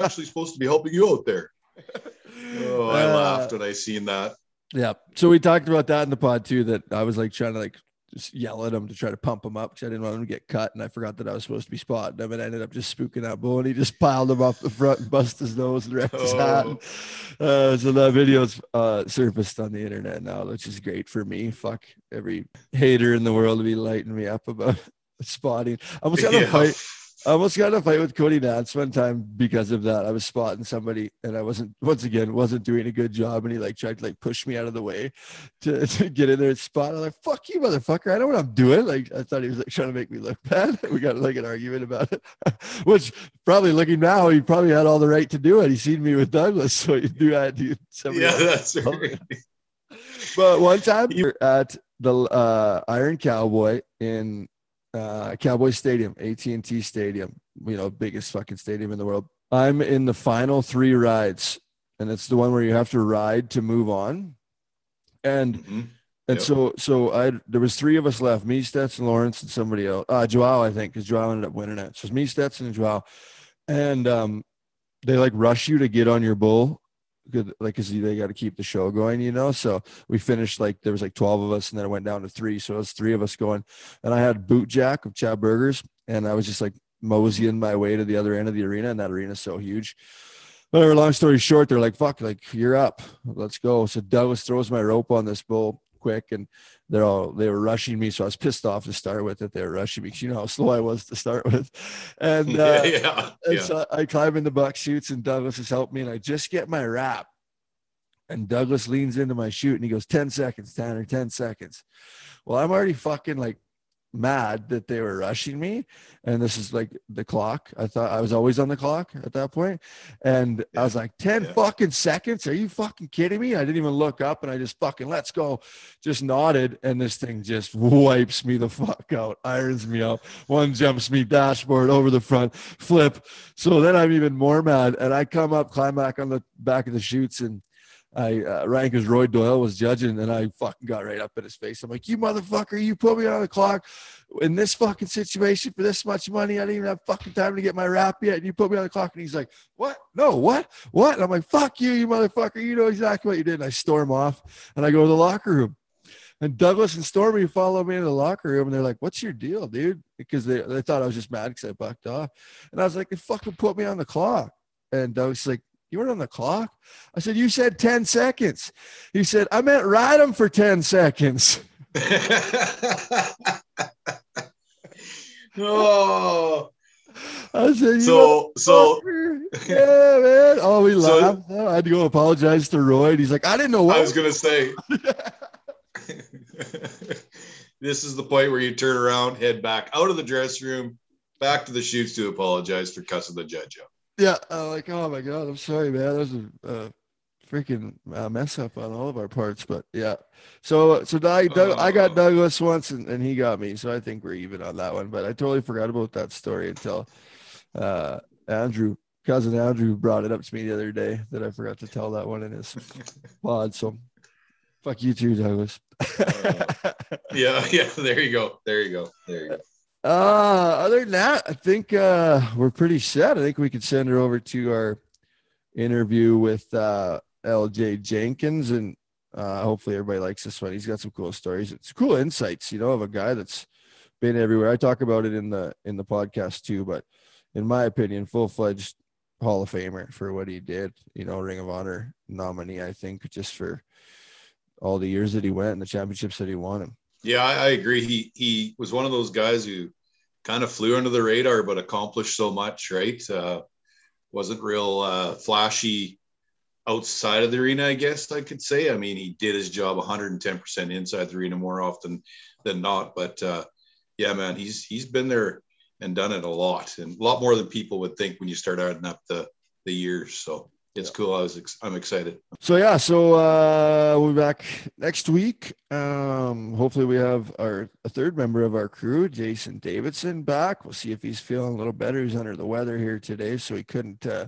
actually supposed to be helping you out there. Oh, I Uh, laughed when I seen that. Yeah. So we talked about that in the pod too. That I was like trying to like just yell at him to try to pump him up because I didn't want him to get cut, and I forgot that I was supposed to be spotting him, and I ended up just spooking that bull, and he just piled him off the front and bust his nose and wrecked his hat. Oh. Uh, so that video's uh, surfaced on the internet now, which is great for me. Fuck every hater in the world to be lighting me up about spotting. I almost got in a fight. I almost got in a fight with Cody Nance one time because of that. I was spotting somebody and I wasn't once again wasn't doing a good job and he like tried to like push me out of the way to, to get in there and spot. I'm like, fuck you, motherfucker. I know what I'm doing. Like I thought he was like trying to make me look bad. We got like an argument about it. Which probably looking now, he probably had all the right to do it. He seen me with Douglas, so he knew I had to somebody Yeah, that's right. But one time you're at the uh, Iron Cowboy in uh, Cowboy Stadium, AT&T Stadium, you know, biggest fucking stadium in the world. I'm in the final three rides, and it's the one where you have to ride to move on. And Mhm. and Yep. so so I there was three of us left, me, Stetson, Lawrence, and somebody else. Uh Joao, I think, because Joao ended up winning it. So it's me, Stetson, and Joao. And um they like rush you to get on your bull. Good, like because they got to keep the show going, you know. So we finished like there was like 12 of us, and then it went down to three. So it was three of us going. And I had Boot Jack of Chad Berger's, and I was just like moseying my way to the other end of the arena, and that arena's so huge. Whatever, long story short, they're like, fuck, like you're up. Let's go. So Douglas throws my rope on this bull quick and they're all they were rushing me. So I was pissed off to start with that they were rushing me because you know how slow I was to start with. And uh yeah, yeah, and yeah. so I climb in the buck chutes and Douglas has helped me and I just get my wrap. And Douglas leans into my chute and he goes, 10 seconds, Tanner, 10 seconds. Well, I'm already fucking like mad that they were rushing me. And this is like the clock. I thought I was always on the clock at that point. And I was like, 10 Yeah. fucking seconds? Are you fucking kidding me? I didn't even look up and I just fucking let's go. Just nodded. And this thing just wipes me the fuck out, irons me up. One jumps me dashboard over the front, flip. So then I'm even more mad. And I come up, climb back on the back of the chutes and I uh, because Roy Doyle was judging, and I fucking got right up in his face. I'm like, "You motherfucker! You put me on the clock in this fucking situation for this much money. I didn't even have fucking time to get my wrap yet, and you put me on the clock." And he's like, "What? No, what? What?" And I'm like, "Fuck you, you motherfucker! You know exactly what you did." And I storm off, and I go to the locker room. And Douglas and Stormy follow me in the locker room, and they're like, "What's your deal, dude?" Because they, they thought I was just mad because I bucked off, and I was like, "They fucking put me on the clock." And Douglas like, "You weren't on the clock." I said, "You said ten seconds." He said, "I meant ride him for ten seconds." oh, I said, "You so so yeah, man. Oh, we laughed. I had to go apologize to Roy. And he's like, I didn't know what. I was gonna say. this is the point where you turn around, head back out of the dressing room, back to the chutes to apologize for cussing the judge out. Yeah, I'm like, oh my god, I'm sorry, man. That was a, a freaking uh, mess up on all of our parts. But yeah, so so I, Doug, I got Oh. Douglas once, and, and he got me. So I think we're even on that one. But I totally forgot about that story until uh, Andrew, cousin Andrew, brought it up to me the other day that I forgot to tell that one in his pod. So fuck you too, Douglas. Yeah, yeah. There you go. There you go. There you go. Uh, other than that, I think uh, we're pretty set. I think we could send her over to our interview with uh, LJ Jenkins, and uh, hopefully everybody likes this one. He's got some cool stories. It's cool insights, you know, of a guy that's been everywhere. I talk about it in the in the podcast too, but in my opinion, full fledged Hall of Famer for what he did. You know, Ring of Honor nominee. I think just for all the years that he went and the championships that he won. Yeah, I, I agree. He he was one of those guys who kind of flew under the radar, but accomplished so much. Right? Uh, wasn't real uh, flashy outside of the arena. I guess I could say. I mean, he did his job 110 percent inside the arena more often than not. But uh, yeah, man, he's he's been there. and done it a lot and a lot more than people would think when you start adding up the the years. So it's cool. I was ex- I'm excited. So yeah, so uh, we'll be back next week. Um, hopefully, we have our a third member of our crew, Jason Davidson, back. We'll see if he's feeling a little better. He's under the weather here today, so he couldn't uh,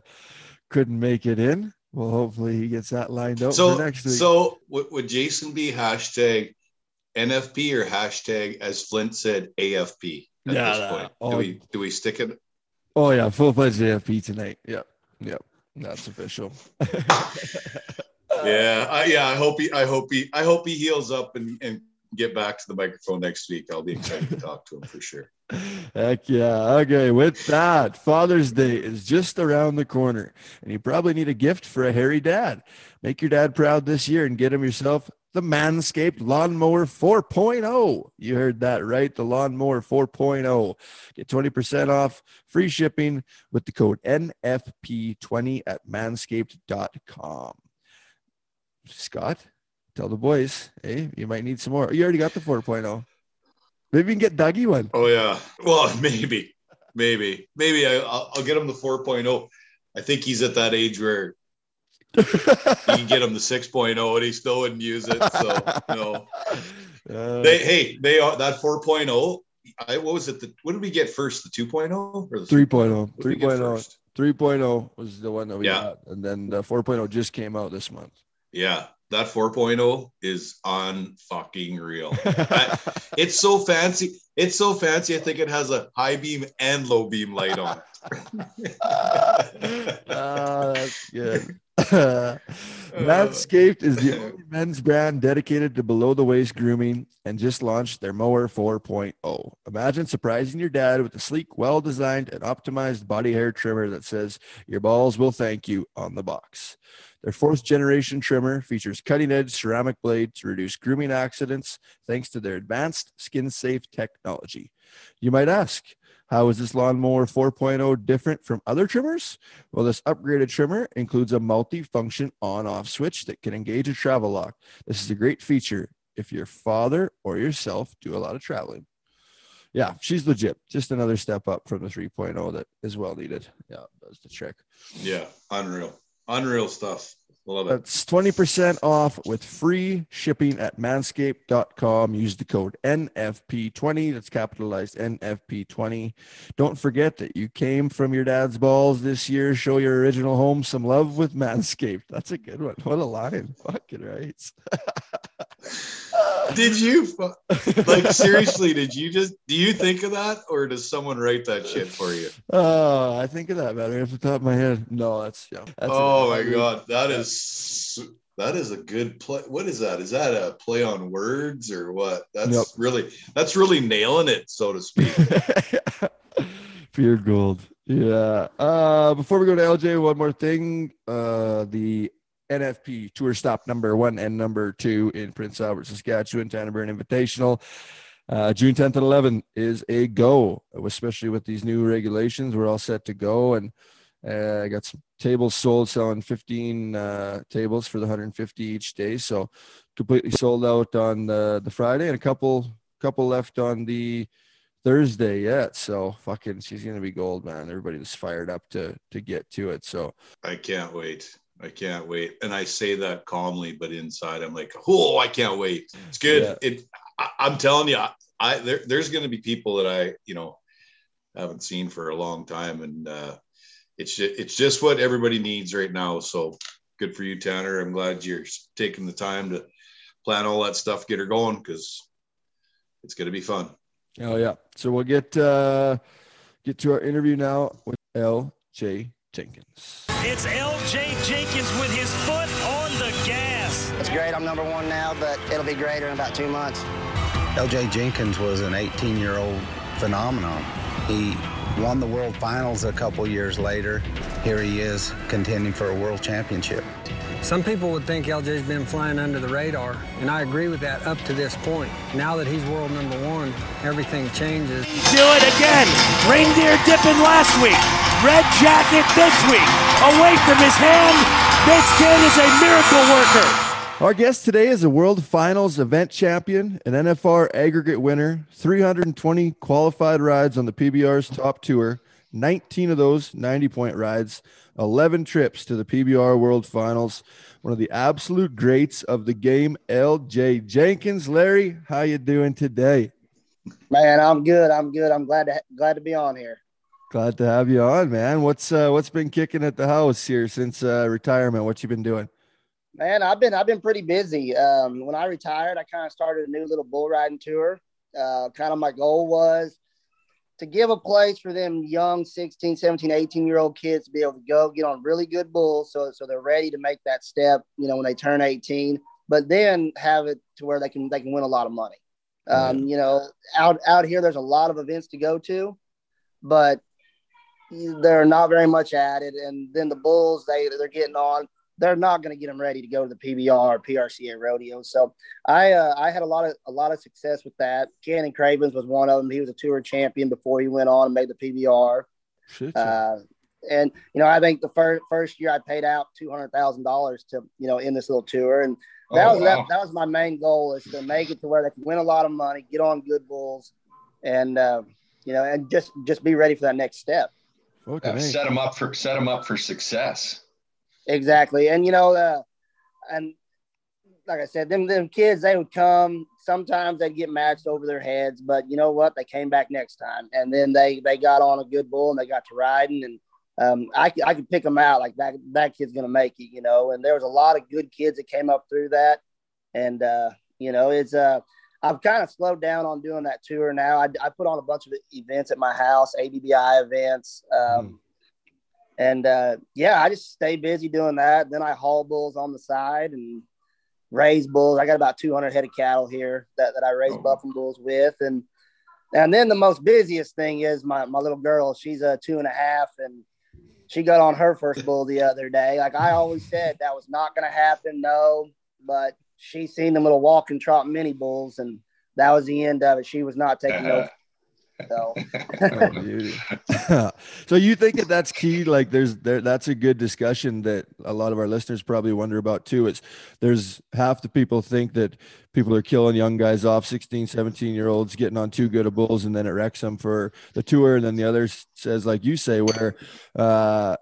couldn't make it in. Well, hopefully, he gets that lined up So next week. so would, would Jason be hashtag NFP or hashtag as Flint said AFP at Yeah, this point? Do we do we stick it? oh yeah, full fledged AFP tonight. Yep, yep, that's official. Yeah, I, yeah. I hope he I hope he I hope he heals up and and get back to the microphone next week. I'll be excited to talk to him for sure. Heck yeah. Okay. With that, Father's Day is just around the corner, and you probably need a gift for a hairy dad. Make your dad proud this year and get him yourself the Manscaped Lawnmower 4.0. You heard that right. The Lawnmower 4.0. Get 20% off free shipping with the code NFP20 at manscaped.com. Scott, tell the boys, hey, you might need some more. You already got the 4.0. Maybe you can get Dougie one. Oh yeah. Well, maybe, maybe, maybe I, I'll, I'll get him the 4.0. I think he's at that age where you can get him the 6.0 and he still wouldn't use it. So no. Uh, They hey, they are that 4.0. I what was it? The what did we get first? The 2.0 or the 3.0. What did we get 3.0. first? 3.0 was the one that we Yeah. got. And then the 4.0 just came out this month. Yeah, that 4.0 is on fucking real. It's so fancy. It's so fancy. I think it has a high beam and low beam light on it. Ah, that's good. Manscaped is the only uh. men's brand dedicated to below the waist grooming and just launched their mower 4.0. Imagine surprising your dad with a sleek, well designed, and optimized body hair trimmer that says, Your balls will thank you on the box. Their fourth generation trimmer features cutting edge ceramic blade to reduce grooming accidents thanks to their advanced skin safe technology. You might ask, how is this lawnmower 4.0 different from other trimmers? Well, this upgraded trimmer includes a multi-function on-off switch that can engage a travel lock. This is a great feature if your father or yourself do a lot of traveling. Yeah, she's legit. Just another step up from the 3.0 that is well needed. Yeah, does the trick. yeah, unreal, unreal stuff. Love it. That's 20% off with free shipping at manscaped.com. Use the code NFP20. That's capitalized NFP20. Don't forget that you came from your dad's balls this year. Show your original home some love with Manscaped. That's a good one. What a line. Fucking right. Did you like seriously? Did you just do you think of that, or does someone write that shit for you? Oh, I think of that better off the top of my head. No, that's yeah. That's oh my god, that is that is a good play. What is that? Is that a play on words or what? That's Yep. really that's really nailing it, so to speak. Pure gold. Yeah. Uh, before we go to LJ, one more thing. Uh, the NFP tour stop number one and number two in Prince Albert, Saskatchewan, Tanner Byrne Invitational. Uh, June 10th and 11th is a go, especially with these new regulations. We're all set to go. And uh, I got some tables sold, selling 15 uh, tables for the 150 each day. So completely sold out on the, the Friday and a couple couple left on the Thursday yet. So fucking she's gonna be gold, man. Everybody's fired up to to get to it. So I can't wait. I can't wait. And I say that calmly, but inside I'm like, oh, I can't wait. It's good. Yeah. It. I, I'm telling you, I, I there, there's going to be people that I, you know, haven't seen for a long time, and uh, it's just, it's just what everybody needs right now. So good for you, Tanner. I'm glad you're taking the time to plan all that stuff, get her going, because it's going to be fun. oh yeah. So we'll get uh get to our interview now with L.J. Jenkins. It's LJ Jenkins with his foot on the gas. It's great. I'm number one now, but it'll be greater in about two months. LJ Jenkins was an 18 year old phenomenon. He won the world finals a couple years later. Here he is contending for a world championship. Some people would think LJ's been flying under the radar, and I agree with that up to this point. Now that he's world number one, everything changes. Do it again. Reindeer dipping last week. Red jacket this week. Away from his hand. This kid is a miracle worker. Our guest today is a World Finals event champion, an NFR aggregate winner, 320 qualified rides on the PBR's top tour, 19 of those 90 point rides, 11 trips to the PBR World Finals. One of the absolute greats of the game, LJ Jenkins. Larry, how you doing today? Man, I'm good. I'm good. I'm glad to glad to be on here. Glad to have you on, man. What's uh, what's been kicking at the house here since uh, retirement? What you been doing? Man, I've been I've been pretty busy. Um, when I retired, I kind of started a new little bull riding tour. Uh, kind of my goal was to give a place for them young 16, 17, 18 year old kids to be able to go get on really good bulls so so they're ready to make that step, you know, when they turn 18, but then have it to where they can they can win a lot of money. Um, you know, out out here there's a lot of events to go to, but they're not very much at it. And then the bulls they they're getting on they're not going to get them ready to go to the PBR or PRCA rodeo. So I uh, I had a lot of a lot of success with that. Cannon Cravens was one of them. He was a tour champion before he went on and made the PBR. Shit, Uh, and you know, I think the first first year I paid out two hundred thousand dollars to you know in this little tour, and that Oh, was wow. that, that was my main goal is to make it to where they can win a lot of money, get on good bulls, and uh, you know, and just just be ready for that next step. Fucking Yeah, A. set them up for set them up for success. Exactly. And you know, uh, and like I said, them them kids they would come. Sometimes they'd get matched over their heads, but you know what? They came back next time, and then they they got on a good bull and they got to riding, and um, I I could pick them out like that. That kid's gonna make it, you know. And there was a lot of good kids that came up through that, and uh, you know, it's uh. I've kind of slowed down on doing that tour now. I, I put on a bunch of events at my house, ABBI events, um, and uh, yeah, I just stay busy doing that. Then I haul bulls on the side and raise bulls. I got about 200 head of cattle here that, that I raise Oh. buffalo bulls with. And and then the most busiest thing is my, my little girl. She's a two and a half and she got on her first bull the other day. Like I always said, that was not going to happen. No, but she seen them little walk and trot mini bulls and that was the end of it. She was not taking no. So Oh, so you think that that's key like there's there that's a good discussion that a lot of our listeners probably wonder about too it's there's half the people think that people are killing young guys off 16 17 year olds getting on too good of bulls and then it wrecks them for the tour and then the other says like you say where uh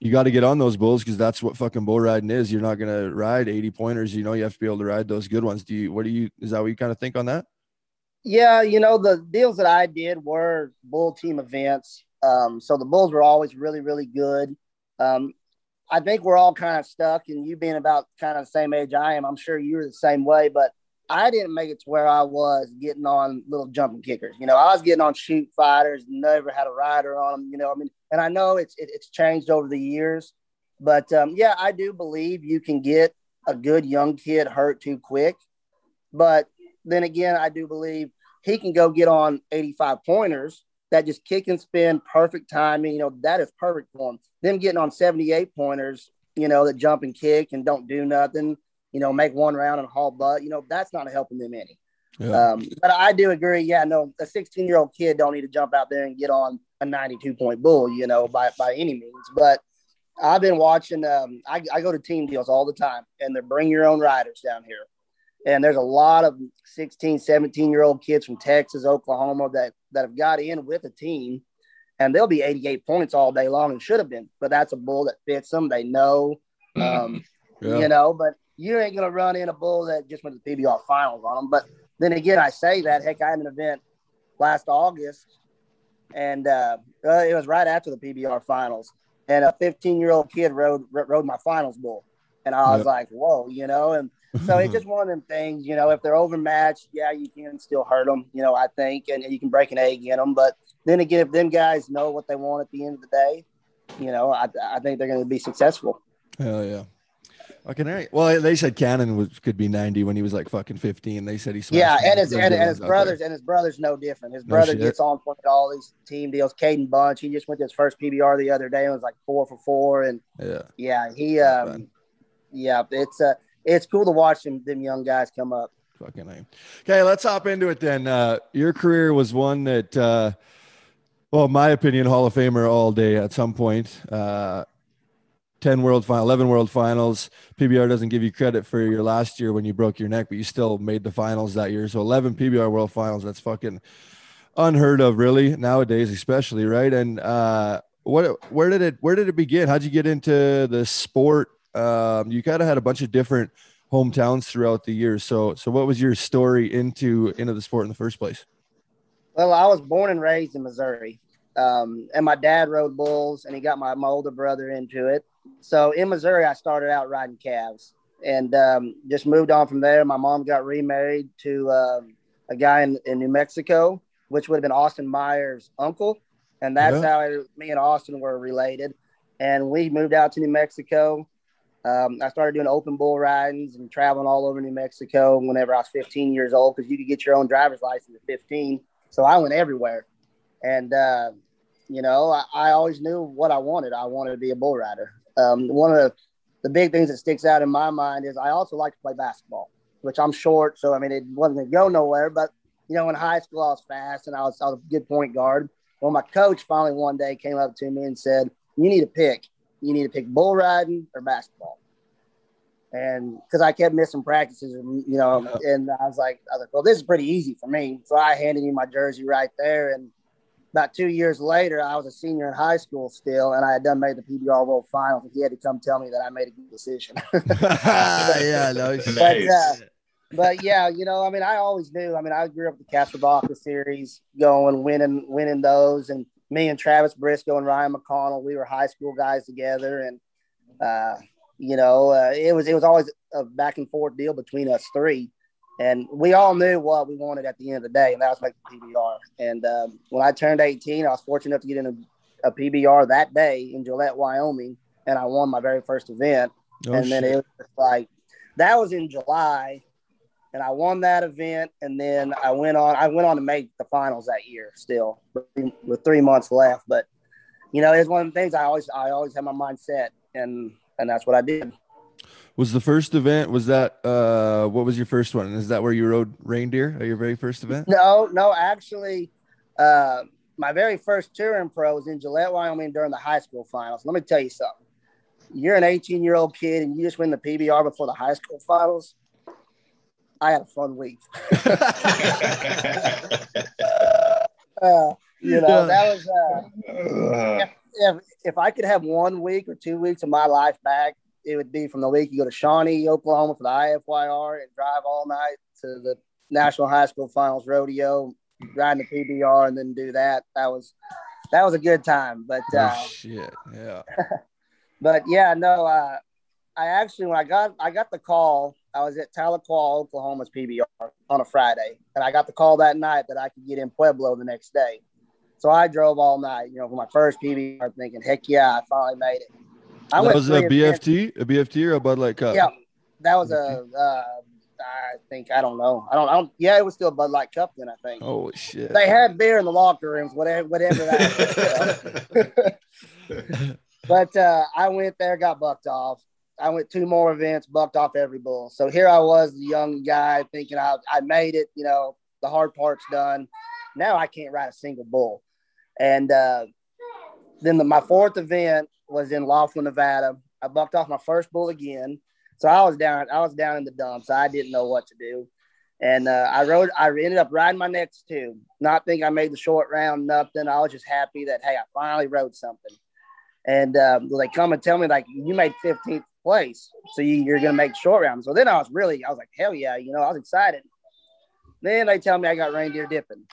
you got to get on those bulls because that's what fucking bull riding is. You're not gonna ride 80 pointers. You know, you have to be able to ride those good ones. Do you? What do you? Is that what you kind of think on that? Yeah, you know, the deals that I did were bull team events. Um, so the bulls were always really, really good. Um, I think we're all kind of stuck, and you being about kind of the same age I am, I'm sure you were the same way, but I didn't make it to where I was getting on little jumping kickers. You know, I was getting on chute fighters, never had a rider on them, you know, I mean, and I know it's, it, it's changed over the years, but um, yeah, I do believe you can get a good young kid hurt too quick. But then again, I do believe he can go get on 85 pointers that just kick and spin, perfect timing. You know, that is perfect for him. Them getting on 78 pointers, you know, that jump and kick and don't do nothing, you know, make one round and haul butt, you know, that's not helping them any. Yeah. Um, but I do agree. Yeah, no, a 16 year old kid don't need to jump out there and get on a 92 point bull, you know, by, by any means. But I've been watching, um, I, I go to team deals all the time and they're bring your own riders down here. And there's a lot of 16, 17 year old kids from Texas, Oklahoma that, that have got in with a team and they'll be 88 points all day long and should have been, but that's a bull that fits them. They know, um, Yeah. you know, but you ain't going to run in a bull that just went to the PBR finals on them. But then again, I say that heck, I had an event last August and uh, uh, it was right after the PBR finals and a 15 year old kid rode, rode my finals bull. And I was Yep. like, whoa, you know, and so it's just one of them things, you know, if they're overmatched, yeah, you can still hurt them, you know, I think, and you can break an egg in them. But then again, if them guys know what they want at the end of the day, you know, I, I think they're going to be successful. Hell yeah. Fucking right. Well, they said Cannon was could be 90 when he was like fucking 15. They said he smashed Yeah, and his and, and his brothers and his brothers no different. His brother shit. gets on point at all these team deals. Caden Bunch, he just went to his first PBR the other day and was like four for four, and yeah, yeah, he um, yeah, it's uh, it's cool to watch them them young guys come up. Fucking name. Okay, let's hop into it then. Uh, your career was one that, uh, well, my opinion, Hall of Famer all day at some point. Uh, 10 world final 11 world finals pbr doesn't give you credit for your last year when you broke your neck but you still made the finals that year so 11 pbr world finals that's fucking unheard of really nowadays especially right and uh what where did it where did it begin how'd you get into the sport um you kind of had a bunch of different hometowns throughout the years so so what was your story into into the sport in the first place Well, I was born and raised in Missouri. Um, and my dad rode bulls and he got my, my older brother into it. So in Missouri, I started out riding calves and um, just moved on from there. My mom got remarried to um, a guy in, in New Mexico, which would have been Austin Meier's uncle. And that's Yeah. how I, me and Austin were related. And we moved out to New Mexico. Um, I started doing open bull ridings and traveling all over New Mexico whenever I was 15 years old because you could get your own driver's license at 15. So I went everywhere. And, uh, you know, I, I always knew what I wanted. I wanted to be a bull rider. Um, one of the, the big things that sticks out in my mind is I also like to play basketball, which I'm short. So, I mean, it wasn't going to go nowhere. But, you know, in high school, I was fast and I was, I was a good point guard. Well, my coach finally one day came up to me and said, You need to pick. You need to pick bull riding or basketball. And because I kept missing practices, you know, and I was like, I was like, well, this is pretty easy for me. So I handed him my jersey right there. And about two years later, I was a senior in high school still, and I had done made the PBR World Finals. And he had to come tell me that I made a good decision. yeah no but, uh, but yeah, you know, I mean, I always knew. I mean, I grew up with the Casablanca series, going winning, winning those, and me and Travis Briscoe and Ryan McConnell, we were high school guys together, and uh, you know, uh, it was it was always a back and forth deal between us three, and we all knew what we wanted at the end of the day, and that was the PBR. And um, when I turned 18, I was fortunate enough to get in a, a PBR that day in Gillette, Wyoming, and I won my very first event Oh, and then shit. it was like that was in July, and I won that event, and then I went on. I went on to make the finals that year, still with three months left. But you know, it's one of the things I always I always had my mind set, and and that's what I did. was the first event was that uh what was your first one is that where you rode reindeer at your very first event No, no, actually, uh, my very first touring pro was in Gillette, Wyoming during the high school finals. Let me tell you something. You're an 18 year old kid and you just win the PBR before the high school finals. I had a fun week. Uh, you know, that was uh, Uh, if, if I could have one week or two weeks of my life back, it would be from the week you go to Shawnee, Oklahoma for the IFYR and drive all night to the National High School Finals Rodeo, riding the PBR, and then do that. That was that was a good time. But uh, oh, shit yeah but yeah, no, uh, I actually when I got I got the call, I was at Tahlequah, Oklahoma's PBR on a Friday, and I got the call that night that I could get in Pueblo the next day. So I drove all night, you know, for my first PBR, thinking, "Heck yeah, I finally made it." I that was a bft a bft or a bud light cup Yeah, that was a. Uh, I think I don't know. I don't. I don't. Yeah, it was still a Bud Light Cup then. I think oh shit they had beer in the locker rooms, whatever, whatever that. But uh, I went there, got bucked off. I went two more events, bucked off every bull. So here I was, the young guy, thinking I, I made it. You know, the hard part's done. Now I can't ride a single bull. And uh, then the, my fourth event was in Laughlin, Nevada. I bucked off my first bull again. So I was down. I was down in the dumps. I didn't know what to do. And uh, I rode. I ended up riding my next two. Not think I made the short round. Nothing. I was just happy that hey, I finally rode something and um, they come and tell me like you made 15th place so you, you're gonna make short round so then i was really i was like hell yeah you know i was excited. Then they tell me i got reindeer dipping.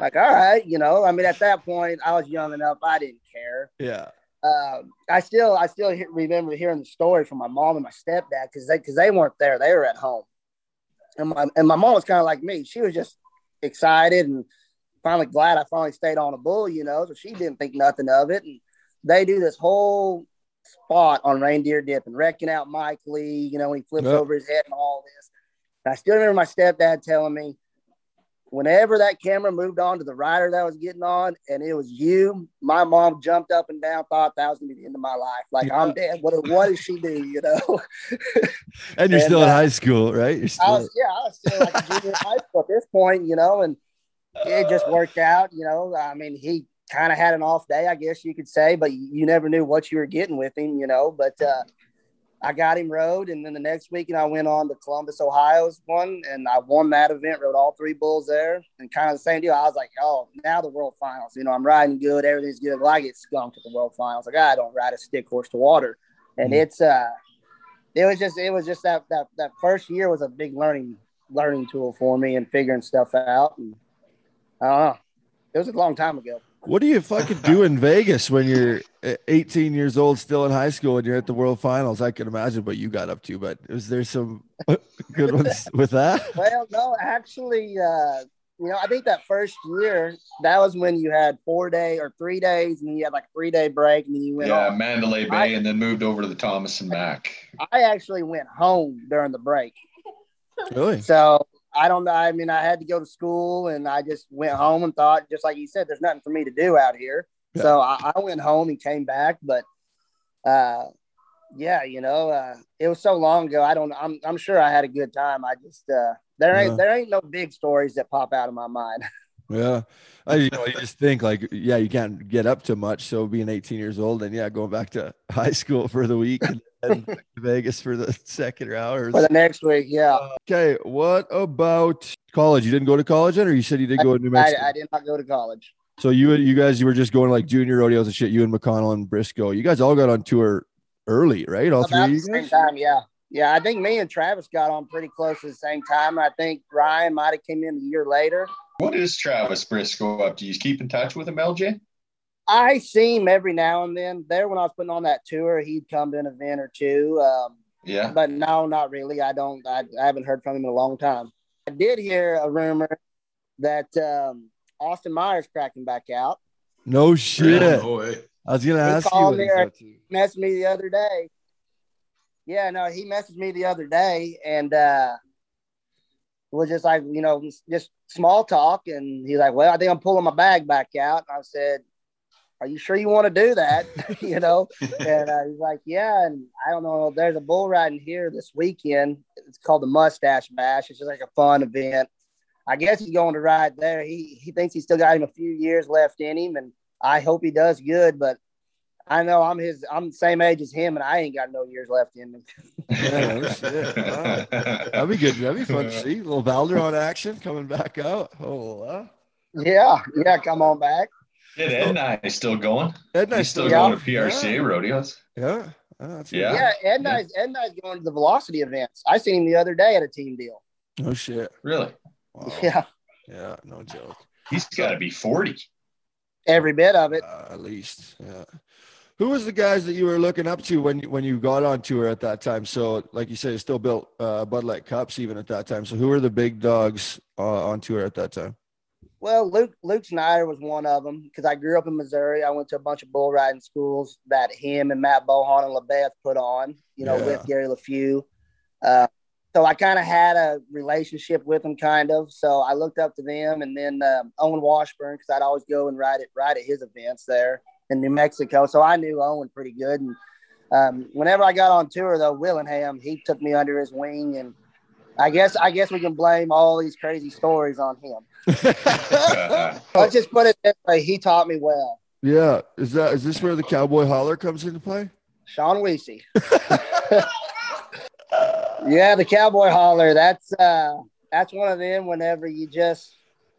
Like all right you know i mean at that point i was young enough i didn't care. Yeah. Um, I still I still he- remember hearing the story from my mom and my stepdad because they because they weren't there they were at home. And my and my mom was kind of like me. She was just excited and finally glad I finally stayed on a bull you know so she didn't think nothing of it. And they do this whole spot on reindeer dip and wrecking out Mike Lee you know when he flips Yep. over his head and all this and I still remember my stepdad telling me whenever that camera moved on to the rider that was getting on and it was you, my mom jumped up and down, thought that was gonna be the end of my life. Like I'm dead. What what does she do? You know? and you're And, still in uh, high school right you're I was yeah, I was still like a junior in high school at this point, you know, and it just worked out, you know. I mean, he kind of had an off day, I guess you could say, but you, never knew what you were getting with him, you know. But uh, I got him rode, and then the next weekend I went on to Columbus, Ohio's one, and I won that event, rode all three bulls there, and kind of the same deal. I was like, oh, now the World Finals, you know, I'm riding good, everything's good. Well, I get skunked at the World Finals, like I don't ride a stick horse to water, and Mhm. it's uh, it was just it was just that that that first year was a big learning learning tool for me and figuring stuff out, and I don't know, it was a long time ago. What do you fucking do in Vegas when you're uh, 18 years old, still in high school, and you're at the World Finals? I can imagine what you got up to, but was there some good ones with that? Well, no, actually, uh, you know, I think that first year, that was when you had four day or three days, and then you had like a three day break, and then you went Yeah, on. Mandalay Bay, I- and then moved over to the Thomas and Mack. I actually went home during the break. Really? So I don't know. I mean, I had to go to school, and I just went home and thought, just like you said, there's nothing for me to do out here. Yeah. So I, I went home and came back, but uh, yeah, you know, uh, it was so long ago. I don't. I'm I'm sure I had a good time. I just uh, there ain't Yeah. there ain't no big stories that pop out of my mind. Yeah. I you know, you just think like, yeah, you can't get up to much. So being 18 years old and yeah, going back to high school for the week and then back to Vegas for the second hours. For the next week, yeah. Okay. What about college? You didn't go to college then, or you said you did go to New Mexico? I did not go to college. So you you guys you were just going like junior rodeos and shit. You and McConnell and Briscoe. You guys all got on tour early, right? All three of the you same time, yeah. Yeah, I think me and Travis got on pretty close at the same time. I think Ryan might have came in a year later. What is Travis Briscoe up to? You keep in touch with him, LJ? I see him every now and then. There, when I was putting on that tour, he'd come to an event or two. Um, Yeah. but no, not really. I don't. I, I haven't heard from him in a long time. I did hear a rumor that um, Austin Meier's cracking back out. No shit. No way. I was gonna ask you. called What me he's or- up messaged me the other day. Yeah, no, he messaged me the other day and uh was just like, you know, just small talk. And he's like, Well, I think I'm pulling my bag back out. And I said, Are you sure you want to do that? you know? And uh, he's like, Yeah. And I don't know, there's a bull riding here this weekend. It's called the Mustache Bash. It's just like a fun event. I guess he's going to ride there. He he thinks he's still got him a few years left in him, and I hope he does good. But I know I'm his. I'm the same age as him, and I ain't got no years left in me. Yeah, no shit. Wow. That'd be good. That'd be fun to see. A little Valder on action coming back out. Oh, uh, Yeah, yeah. Come on back. Did Ednei still going? Ed and I He's still Yeah. going to PRCA rodeos. Yeah. yeah. that's Yeah. Yeah, Ednei's, Ed and I's going to the Velocity events. I seen him the other day at a team deal. good. No shit. Really? Wow. Yeah, Yeah. No joke. He's got to be 40. every bit of it. Uh, at least. Yeah. Who was the guys that you were looking up to when when you got on tour at that time? So, like you said, you still built uh, Bud Light Cups even at that time. So, who were the big dogs uh, on tour at that time? Well, Luke Luke Snyder was one of them because I grew up in Missouri. I went to a bunch of bull riding schools that him and Matt Bohan and LeBeth put on, you know, Yeah. with Gary Leffew. Uh, so I kind of had a relationship with them, kind of. So I looked up to them, and then um, Owen Washburn because I'd always go and ride it ride at his events there in New Mexico. So I knew Owen pretty good. And um, whenever I got on tour, though, Willingham he took me under his wing, and I guess I guess we can blame all these crazy stories on him. Let's just put it this way: he taught me well. yeah. Is that is this where the cowboy holler comes into play? Sean Weesey. yeah, the cowboy holler. That's uh that's one of them whenever you just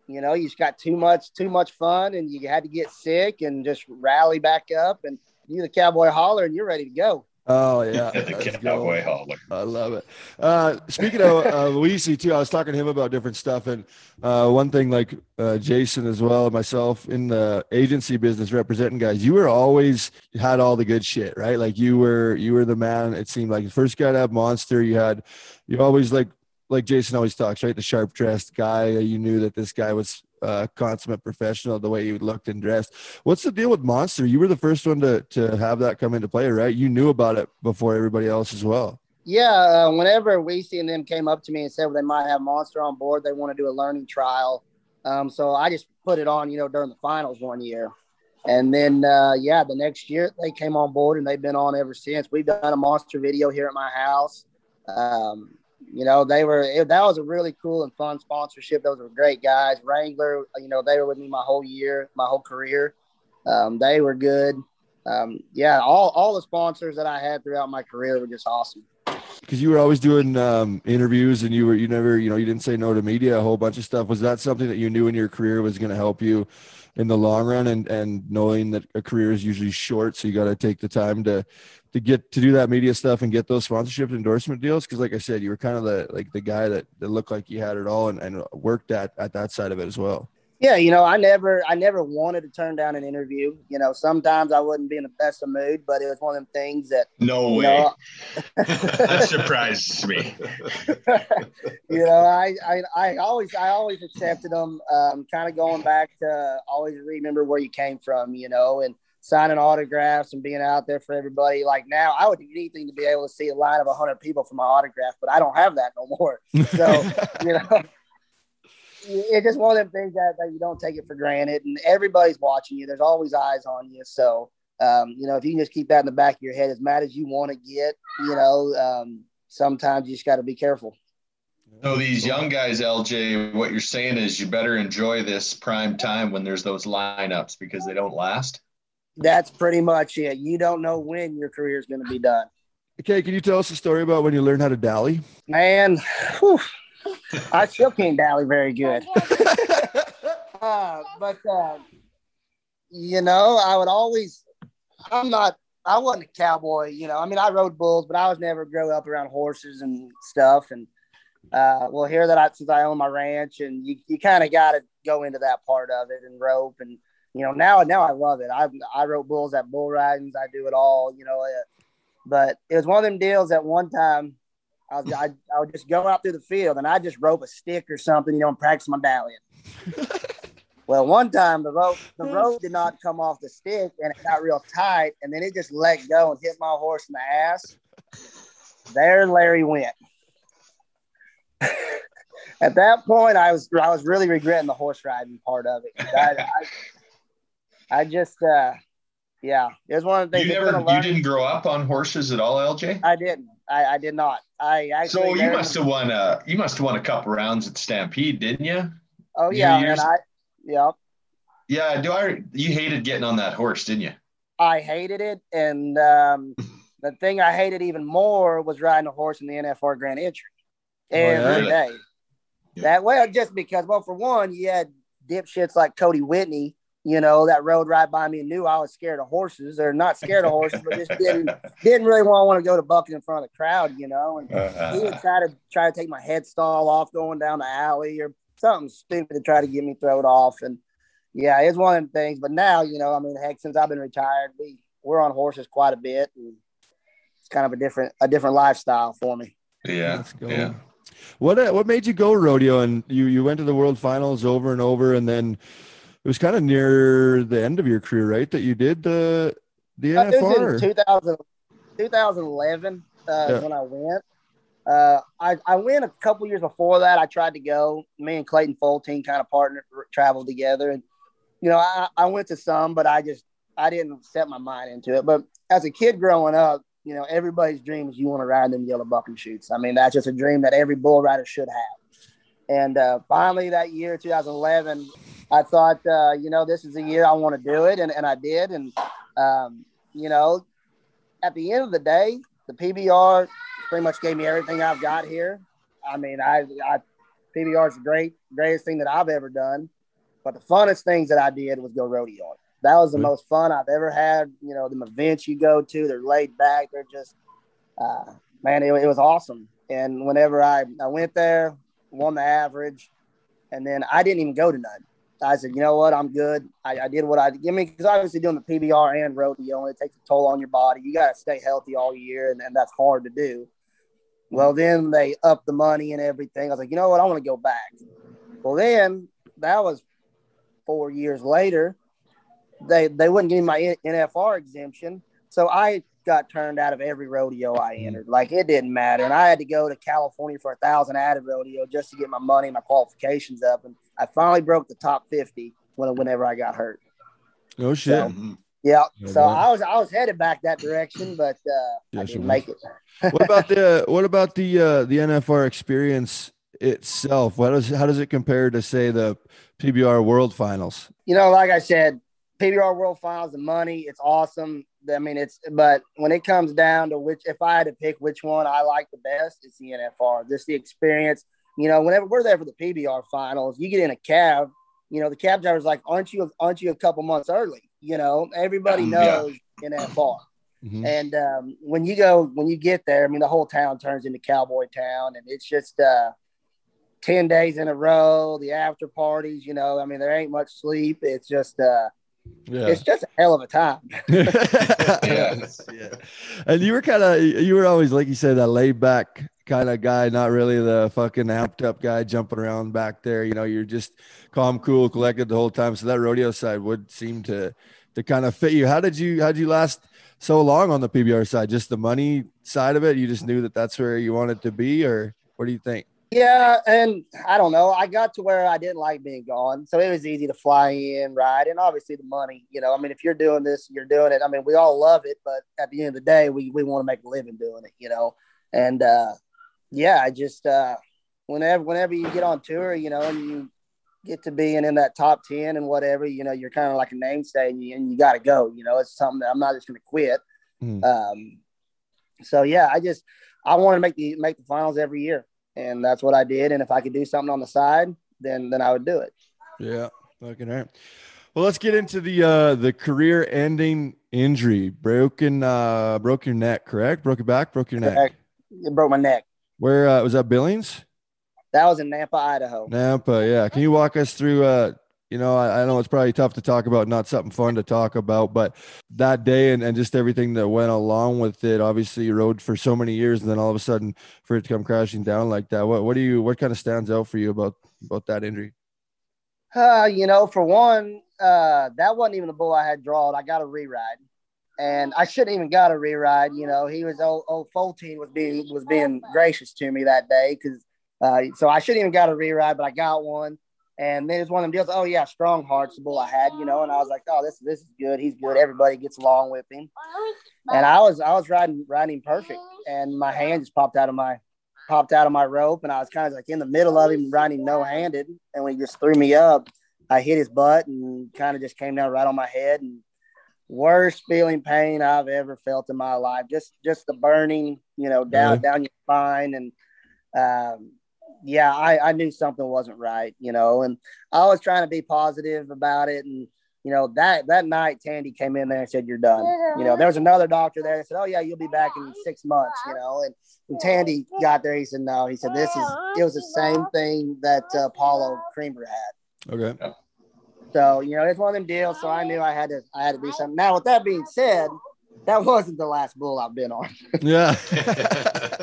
you know, you just got too much too much fun and you had to get sick and just rally back up and you the cowboy holler and you're ready to go. Oh yeah, the cowboy holler. I love it. Uh, speaking of uh, Luisi too, I was talking to him about different stuff, and uh, one thing like uh, Jason as well, myself in the agency business representing guys, you were always had all the good shit, right? Like you were you were the man. It seemed like the first guy to have monster. You had you always like like Jason always talks, right? The sharp dressed guy. You knew that this guy was uh, consummate professional, the way you looked and dressed. What's the deal with Monster? You were the first one to to have that come into play, right? You knew about it before everybody else as well. Yeah, uh, whenever Weesey and them came up to me and said well, they might have Monster on board, they want to do a learning trial. Um, so I just put it on, you know, during the finals one year. And then, uh, yeah, the next year they came on board and they've been on ever since. We've done a Monster video here at my house. Um, you know, they were, it, that was a really cool and fun sponsorship. Those were great guys. Wrangler, you know, they were with me my whole year, my whole career. Um, they were good. Um, yeah, all all the sponsors that I had throughout my career were just awesome. Because you were always doing um, interviews, and you were you never you know you didn't say no to media, a whole bunch of stuff. Was that something that you knew in your career was going to help you in the long run, and and knowing that a career is usually short, so you got to take the time to to get to do that media stuff and get those sponsorship endorsement deals? Because like i said you were kind of the like the guy that, that looked like you had it all and, and worked at at that side of it as well. Yeah you know i never i never wanted to turn down an interview. You know sometimes i wouldn't be in the best of mood but it was one of them things that no way. know, that surprises me. You know I, I i always i always accepted them um, kind of going back to always remember where you came from you know and signing autographs and being out there for everybody. Like now, I would do anything to be able to see a line of 100 people for my autograph, but I don't have that no more. So, you know, it's just one of them things that, that you don't take it for granted. And everybody's watching you, there's always eyes on you. So, um, you know, if you can just keep that in the back of your head, as mad as you want to get, you know, um, sometimes you just got to be careful. So these young guys, LJ, what you're saying is you better enjoy this prime time when there's those lineups because they don't last that's pretty much it. You don't know when your career is going to be done. Okay, can you tell us a story about when you learned how to dally? Man, whew, I still can't dally very good. uh, but uh, you know, I would always. I'm not. I wasn't a cowboy. You know, I mean, I rode bulls, but I was never grow up around horses and stuff. And uh, well, here that I since I own my ranch, and you you kind of got to go into that part of it and rope and you know, now now I love it. I I wrote bulls at bull ridings. I do it all. You know, uh, but it was one of them deals at one time. I, was, I, I would just go out through the field and I just rope a stick or something, you know, and practice my dallying. well, one time the rope the rope did not come off the stick and it got real tight, and then it just let go and hit my horse in the ass. There, Larry went. At that point, I was I was really regretting the horse riding part of it. I, I, I just, uh, yeah, it was one of the things. You never, you didn't grow up on horses at all, LJ? I didn't. I, I did not. I actually. So you must have won a, you must have won a couple rounds at Stampede, didn't you? Oh yeah, and I, yeah. Yeah, do I? You hated getting on that horse, didn't you? I hated it, and um, the thing I hated even more was riding a horse in the NFR Grand Entry every oh, yeah. day. Yeah. That well, just because well, for one, you had dipshits like Cody Whitney you know, that rode right by me and knew I was scared of horses or not scared of horses, but just didn't didn't really want to want to go to bucking in front of the crowd, you know. And uh-huh. he would try to try to take my head stall off going down the alley or something stupid to try to get me thrown off. And yeah, it's one of them things. But now, you know, I mean, heck, since I've been retired, we we're on horses quite a bit, and it's kind of a different a different lifestyle for me. Yeah, yeah. What uh, what made you go rodeo? And you you went to the World Finals over and over, and then it was kind of near the end of your career, right? That you did the the uh, NFR. 2000, 2011 uh, yeah. when I went. Uh, I, I went a couple years before that. I tried to go. Me and Clayton Foltyn kind of partnered, traveled together, and you know, I, I went to some, but I just I didn't set my mind into it. But as a kid growing up, you know, everybody's dream is you want to ride them yellow bucking chutes. I mean, that's just a dream that every bull rider should have. And uh, finally, that year, 2011, I thought, uh, you know, this is a year I want to do it, and, and I did. And um, you know, at the end of the day, the PBR pretty much gave me everything I've got here. I mean, I, I PBR is the great, greatest thing that I've ever done. But the funnest things that I did was go rodeo. That was the mm-hmm. most fun I've ever had. You know, the events you go to, they're laid back. They're just, uh, man, it, it was awesome. And whenever I, I went there, won the average, and then I didn't even go to none. I said, you know what, I'm good. I, I did what I did. I mean, because obviously doing the PBR and rodeo, it takes a toll on your body. You got to stay healthy all year, and, and that's hard to do. Well, then they up the money and everything. I was like, you know what, I want to go back. Well, then that was four years later. They they wouldn't give me my NFR exemption, so I got turned out of every rodeo I mm-hmm. entered. Like it didn't matter, and I had to go to California for a thousand added rodeo just to get my money, and my qualifications up, and I finally broke the top 50 when, whenever I got hurt. Oh shit. So, yeah. So I was I was headed back that direction, but uh, yes, I didn't make it. what about the what about the uh, the NFR experience itself? What does how does it compare to say the PBR World Finals? You know, like I said, PBR World Finals, the money, it's awesome. I mean, it's but when it comes down to which, if I had to pick which one I like the best, it's the NFR. Just the experience. You know, whenever we're there for the PBR finals, you get in a cab. You know, the cab driver's like, "Aren't you? Aren't you a couple months early?" You know, everybody Um, knows NFR. Mhm. And um, when you go, when you get there, I mean, the whole town turns into cowboy town, and it's just uh, ten days in a row. The after parties, you know, I mean, there ain't much sleep. It's just, uh, Yeah. it's just a hell of a time. Yeah. yeah. And you were kind of, you were always, like you said, that laid back kind of guy, not really the fucking amped up guy jumping around back there. You know, you're just calm, cool, collected the whole time. So that rodeo side would seem to, to kind of fit you. How did you, how did you last so long on the PBR side? Just the money side of it? You just knew that that's where you wanted to be, or what do you think? Yeah, and I don't know. I got to where I didn't like being gone, so it was easy to fly in, ride, and obviously the money. You know, I mean, if you're doing this, you're doing it. I mean, we all love it, but at the end of the day, we we want to make a living doing it. You know, and uh, yeah, I just uh, whenever whenever you get on tour, you know, and you get to being in that top ten and whatever, you know, you're kind of like a namesay, and you, and you got to go. You know, it's something that I'm not just going to quit. Hmm. Um, so yeah, I just I want to make the make the finals every year, and that's what I did. And if I could do something on the side, then then I would do it. Yeah, fucking right. Well, let's get into the uh the career ending injury. Broken uh broke your neck, correct? Broke your back, broke your neck. It broke my neck. Where uh, was that Billings? That was in Nampa, Idaho. Nampa, yeah. Can you walk us through uh you know, I, I know it's probably tough to talk about, not something fun to talk about, but that day and, and just everything that went along with it. Obviously, you rode for so many years, and then all of a sudden, for it to come crashing down like that, what what do you what kind of stands out for you about about that injury? Uh, you know, for one, uh, that wasn't even the bull I had drawn. I got a reride, and I shouldn't even got a reride. You know, he was old, old Fulton was being was being gracious to me that day because, uh, so I shouldn't even got a reride, but I got one. And then it's one of them deals. Oh yeah, strong heart's the bull I had, you know. And I was like, oh, this this is good. He's good. Everybody gets along with him. And I was I was riding riding perfect, and my hand just popped out of my popped out of my rope, and I was kind of like in the middle of him riding no handed. And when he just threw me up, I hit his butt and kind of just came down right on my head. And worst feeling pain I've ever felt in my life. Just just the burning, you know, down Really? down your spine and. Um, yeah, I, I knew something wasn't right, you know, and I was trying to be positive about it. And, you know, that, that night Tandy came in there and said, you're done. You know, there was another doctor there that said, oh yeah, you'll be back in six months, you know, and when Tandy got there, he said, no, he said, this is, it was the same thing that uh, Paulo Crimber had. Okay. So, you know, it's one of them deals. So I knew I had to, I had to do something. Now, with that being said, that wasn't the last bull I've been on. Yeah.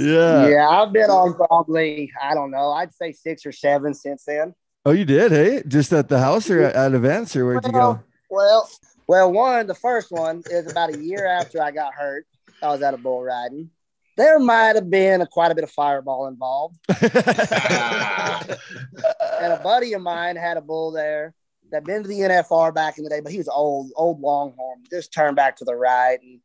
yeah. yeah, I've been on probably, I don't know, I'd say six or seven since then. Oh, you did, hey? Just at the house or at, events, or where'd you go? Well, well, one, the first one is about a year after I got hurt. I was at a bull riding. There might have been a, quite a bit of fireball involved. And a buddy of mine had a bull there that been to the NFR back in the day, but he was old, old longhorn, just turned back to the right. And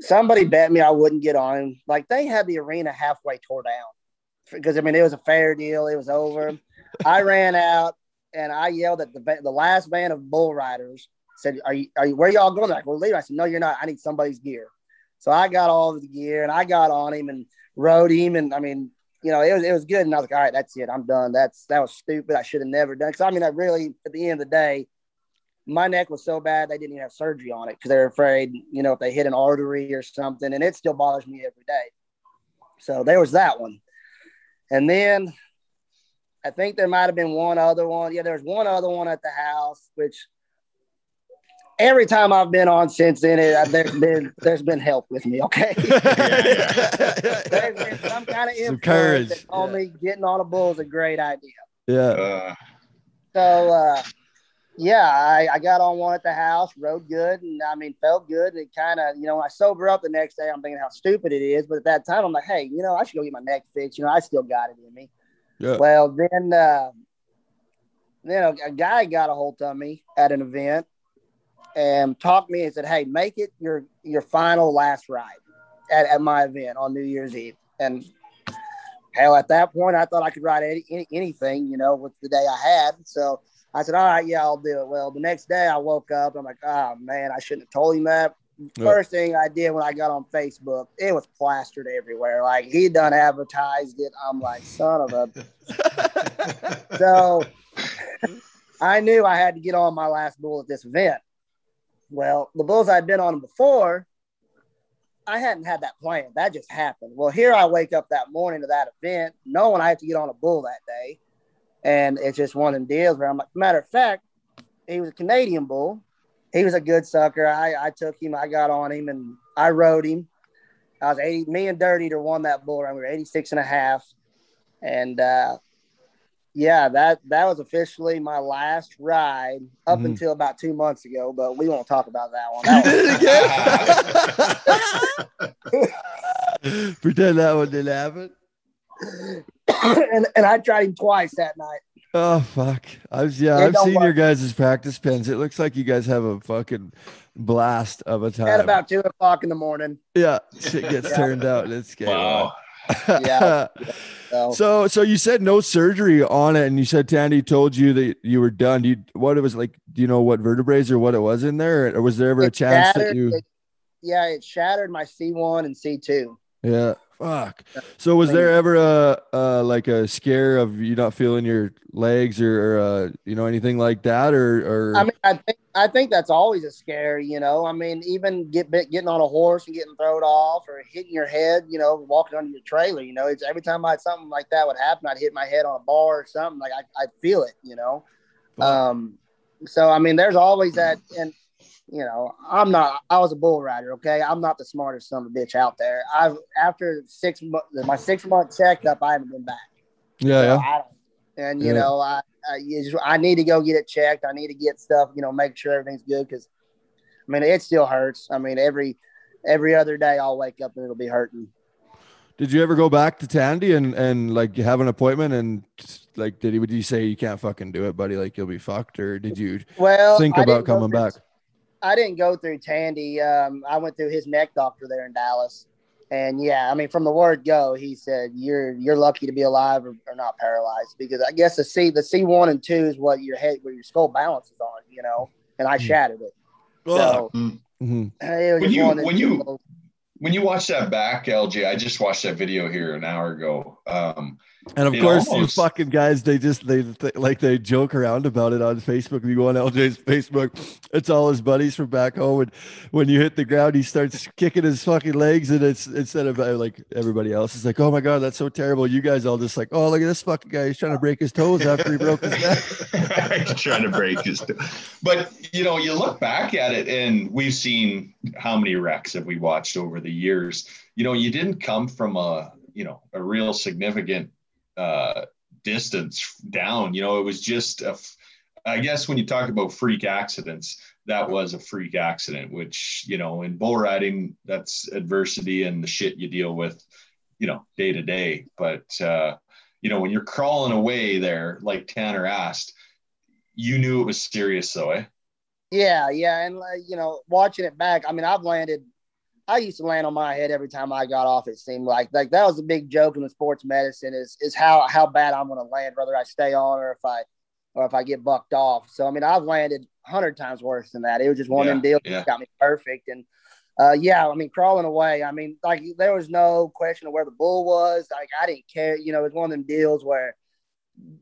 somebody bet me I wouldn't get on. Like they had the arena halfway tore down because I mean it was a fair deal. It was over. I ran out and I yelled at the the last van of bull riders. Said, "Are you are you where y'all going?" They're like, "We're leaving." I said, "No, you're not. I need somebody's gear." So I got all the gear and I got on him and rode him. And I mean, you know, it was it was good. And I was like, "All right, that's it. I'm done. That's that was stupid. I should have never done." Because I mean, I really at the end of the day, my neck was so bad they didn't even have surgery on it because they're afraid, you know, if they hit an artery or something, and it still bothers me every day. So there was that one. And then I think there might have been one other one. Yeah, there was one other one at the house, which every time I've been on since then, it, there's been there's been help with me. Okay, there's been some kind of Some influence courage, that told yeah. me getting on a bull is a great idea. yeah. Uh, So uh, yeah, I, I got on one at the house, rode good, and I mean felt good. And It kind of, you know, I sober up the next day, I'm thinking how stupid it is. But at that time, I'm like, hey, you know, I should go get my neck fixed. You know, I still got it in me. Yeah. Well, then, uh, then a, a guy got a hold of me at an event and talked me and said, "Hey, make it your your final last ride at, at my event on New Year's Eve." And hell, at that point, I thought I could ride any, any, anything, you know, with the day I had. So I said, all right, yeah, I'll do it. Well, the next day I woke up. I'm like, oh man, I shouldn't have told him that. First thing I did when I got on Facebook, it was plastered everywhere. Like he done advertised it. I'm like, son of a. so I knew I had to get on my last bull at this event. Well, the bulls I'd been on before, I hadn't had that plan. That just happened. Well, here I wake up that morning to that event, knowing I have to get on a bull that day. And it's just one of them deals where I'm like, matter of fact, he was a Canadian bull. He was a good sucker. I, I took him, I got on him, and I rode him. I was 80, me and Dirt Eater won that bull run. We were 86 and a half. And uh, yeah, that that was officially my last ride up Mhm. until about two months ago, but we won't talk about that one. You That did it again. Pretend that one didn't happen. and, and I tried him twice that night. Oh fuck! I was yeah. It I've don't seen your work. guys' practice pens. It looks like you guys have a fucking blast of a time. At about two o'clock in the morning. yeah, shit gets Yeah. turned out and it's game Wow. Yeah. So, So, so you said no surgery on it, and you said Tandy told you that you were done. Do you, what it was like? Do you know what vertebrae or what it was in there, or was there ever a it chance that you? it- yeah, it shattered my C1 and C2. Yeah, fuck. So, was there ever a uh, like a scare of you not feeling your legs or, or uh, you know anything like that, or or I mean, I think I think that's always a scare, you know. I mean, even get getting on a horse and getting thrown off, or hitting your head, you know, walking under your trailer. You know, it's every time I something like that would happen, I'd hit my head on a bar or something. Like I, I'd feel it, you know. Um, so I mean, there's always that, and you know, I'm not. I was a bull rider. Okay, I'm not the smartest son of a bitch out there. I've after six my six month checkup, I haven't been back. yeah, So yeah. And you Yeah. know, I I, you just, I need to go get it checked. I need to get stuff, you know, make sure everything's good because, I mean, it still hurts. I mean, every every other day I'll wake up and it'll be hurting. Did you ever go back to Tandy and and like you have an appointment and like did he would you say you can't fucking do it, buddy? Like you'll be fucked, or did you Well, think I about coming back? I didn't go through Tandy. Um, I went through his neck doctor there in Dallas, and yeah, I mean, from the word go, he said you're you're lucky to be alive or, or not paralyzed because I guess the C the C one and two is what your head where your skull balances on, you know, and I Hmm. shattered it. So Mhm. When you- when you- When you watch that back, LJ, I just watched that video here an hour ago. Um, And of It course, almost- you fucking guys, they just they, they like they joke around about it on Facebook. If you go on LJ's Facebook, it's all his buddies from back home. And when you hit the ground, he starts kicking his fucking legs, and it's instead of uh, like everybody else is like, "Oh my god, that's so terrible." You guys all just like, "Oh, look at this fucking guy. He's trying to break his toes after he broke his neck." He's trying to break his. Toes. But you know, you look back at it, and we've seen how many wrecks have we watched over the years. You know, you didn't come from a you know a real significant uh, distance down. You know, it was just a. I guess when you talk about freak accidents, that was a freak accident. Which you know, in bull riding, that's adversity and the shit you deal with, you know, day to day. But uh, you know, when you're crawling away there, like Tanner asked, you knew it was serious, though, eh? Yeah, yeah, and like you know, watching it back, I mean, I've landed. I used to land on my head every time I got off. It seemed like like that was a big joke in the sports medicine is is how how bad I'm going to land, whether I stay on or if I or if I get bucked off. So I mean, I've landed hundred times worse than that. It was just one of them Yeah, deals yeah. that got me perfect. And uh, yeah, I mean, crawling away. I mean, like there was no question of where the bull was. Like I didn't care. You know, it was one of them deals where